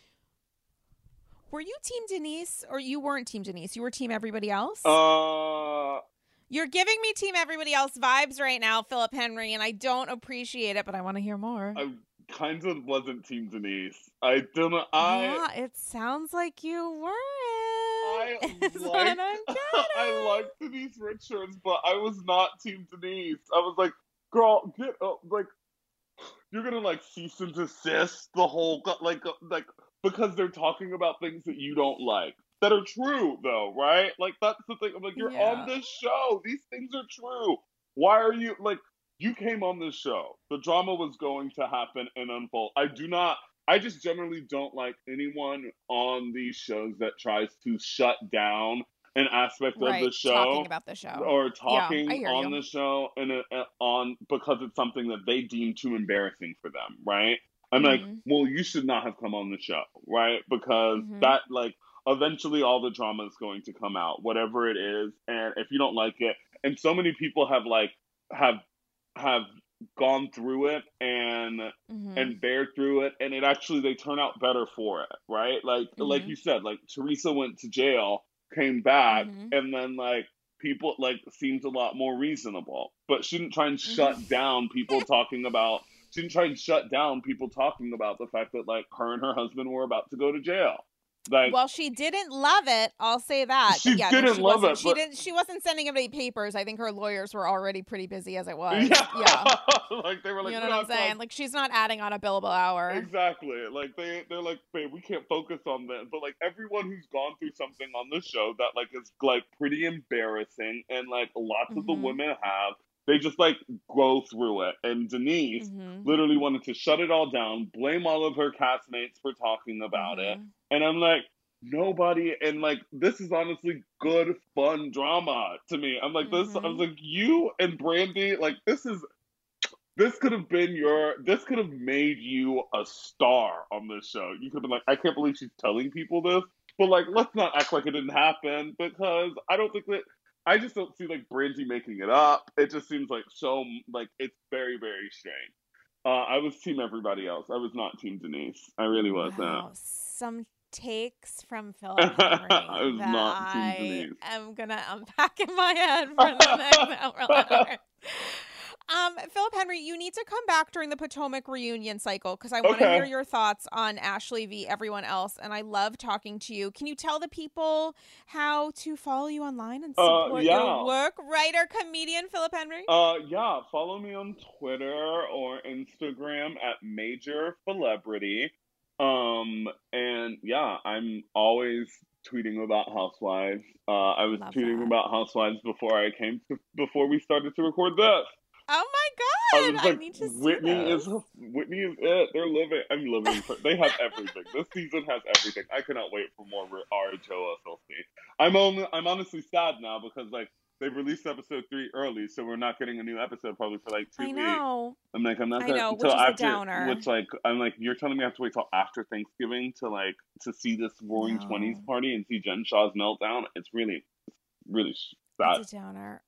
Were you Team Denise or you weren't Team Denise? You were Team everybody else. Uh, you're giving me team everybody else vibes right now, Philip Henry, and I don't appreciate it, but I want to hear more. I kind of wasn't team Denise. I don't know. I yeah, it sounds like you were. I like I like Denise Richards, but I was not team Denise. I was like, girl, get up, like you're gonna like cease and desist the whole like like because they're talking about things that you don't like that are true though, right? Like that's the thing. I'm like, you're yeah. on this show. These things are true. Why are you like you came on this show. The drama was going to happen and unfold. I do not I just generally don't like anyone on these shows that tries to shut down an aspect right, of the show, talking about the show, or talking yeah, on you. the show and uh, on because it's something that they deem too embarrassing for them, right? I'm mm-hmm. like, well, you should not have come on the show, right? Because mm-hmm. that like eventually all the drama is going to come out, whatever it is. And if you don't like it, and so many people have like have have gone through it and mm-hmm. and bear through it and it actually they turn out better for it right like mm-hmm. like you said like teresa went to jail came back mm-hmm. and then like people like seemed a lot more reasonable but shouldn't try and shut mm-hmm. down people talking about shouldn't try and shut down people talking about the fact that like her and her husband were about to go to jail like, well, she didn't love it. I'll say that. She yeah, didn't she love it. She but... didn't. She wasn't sending him any papers. I think her lawyers were already pretty busy as it was. Yeah, yeah. like they were like, you know what I'm saying? Like she's not adding on a billable hour. Exactly. Like they they're like, babe, we can't focus on this. But like everyone who's gone through something on this show that like is like pretty embarrassing, and like lots mm-hmm. of the mm-hmm. women have they just like go through it. And Denise mm-hmm. literally wanted to shut it all down, blame all of her castmates for talking about mm-hmm. it. And I'm like, nobody and like this is honestly good fun drama to me i'm like this mm-hmm. i was like you and Brandi like this is this could have been your this could have made you a star on this show you could have been like i can't believe she's telling people this but like let's not act like it didn't happen because i don't think that i just don't see like brandi making it up it just seems like so like it's very very strange uh, I was team everybody else. I was not team Denise. I really was wow. Some takes from Henry I was not team Denise. I'm gonna unpack in my head for the next hour. Um, Philip Henry, you need to come back during the Potomac reunion cycle because I want to okay. hear your thoughts on Ashley v. Everyone else, and I love talking to you. Can you tell the people how to follow you online and uh, support uh, yeah. your work? Writer, comedian Philip Henry. Uh, yeah, follow me on Twitter or Instagram at Major Celebrity. Um, and yeah, I'm always tweeting about Housewives. Uh, I was Love tweeting that. about Housewives before I came to before we started to record this. Oh my god! I, like, I need to Whitney is Whitney is it. They're living. I'm living. For, they have everything. this season has everything. I cannot wait for more Filthy. I'm only. I'm honestly sad now because like they released episode three early, so we're not getting a new episode probably for like two I know. weeks. I'm like, I'm not gonna until after. Downer. Which like, I'm like, you're telling me I have to wait till after Thanksgiving to like to see this Roaring Twenties party and see Jen Shah's meltdown. It's really, really sad. It's a downer.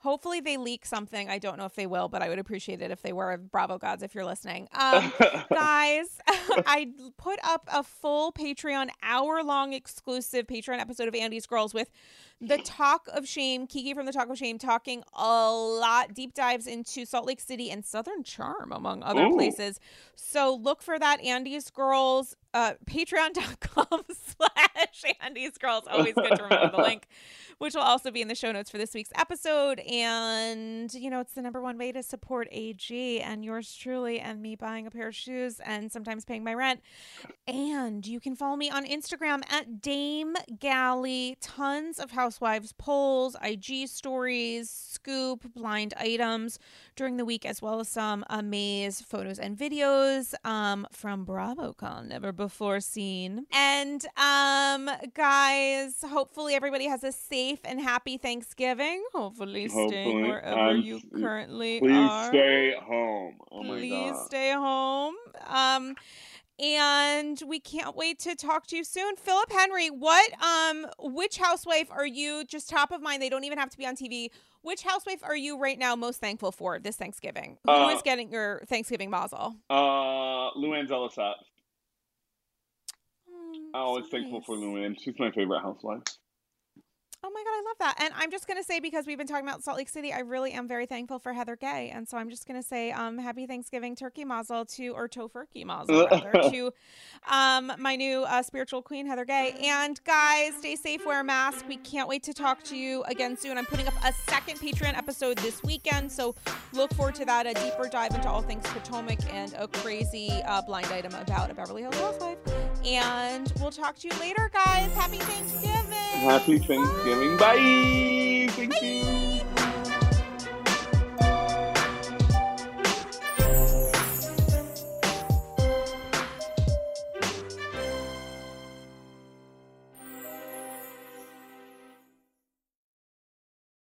Hopefully they leak something. I don't know if they will, but I would appreciate it if they were. Bravo gods, if you're listening, um, guys, I put up a full Patreon hour long exclusive Patreon episode of Andy's Girls with the talk of shame, Kiki from the talk of shame, talking a lot, deep dives into Salt Lake City and Southern Charm, among other Ooh. places. So look for that, Andy's Girls, uh, patreon.com slash Andy's Girls. Always good to remember the link which will also be in the show notes for this week's episode. And, you know, it's the number one way to support AG and yours truly and me buying a pair of shoes and sometimes paying my rent. And you can follow me on Instagram at Dame Galli. Tons of housewives polls, IG stories, scoop, blind items during the week, as well as some amaze photos and videos um, from BravoCon, never before seen. And um, guys, hopefully everybody has a safe and happy Thanksgiving. Hopefully, hopefully staying wherever I'm, you currently please are. Please stay home. Oh please stay home. Um, and we can't wait to talk to you soon. Philip Henry, what um which housewife are you just top of mind? They don't even have to be on TV. Which housewife are you right now most thankful for this Thanksgiving? Who uh, is getting your Thanksgiving mazel? Uh Luann Lesseps. Oh, I'm always so thankful nice. for Luann. She's my favorite housewife. Oh my God, I love that. And I'm just going to say, because we've been talking about Salt Lake City, I really am very thankful for Heather Gay. And so I'm just going to say um, happy Thanksgiving turkey mazel to, or tofurkey mazel, rather, to um, my new uh, spiritual queen, Heather Gay. And guys, stay safe, wear a mask. We can't wait to talk to you again soon. I'm putting up a second Patreon episode this weekend. So look forward to that, a deeper dive into all things Potomac and a crazy uh, blind item about a Beverly Hills housewife. And we'll talk to you later, guys. Happy Thanksgiving. Happy Thanksgiving. Bye. Thank Bye. you.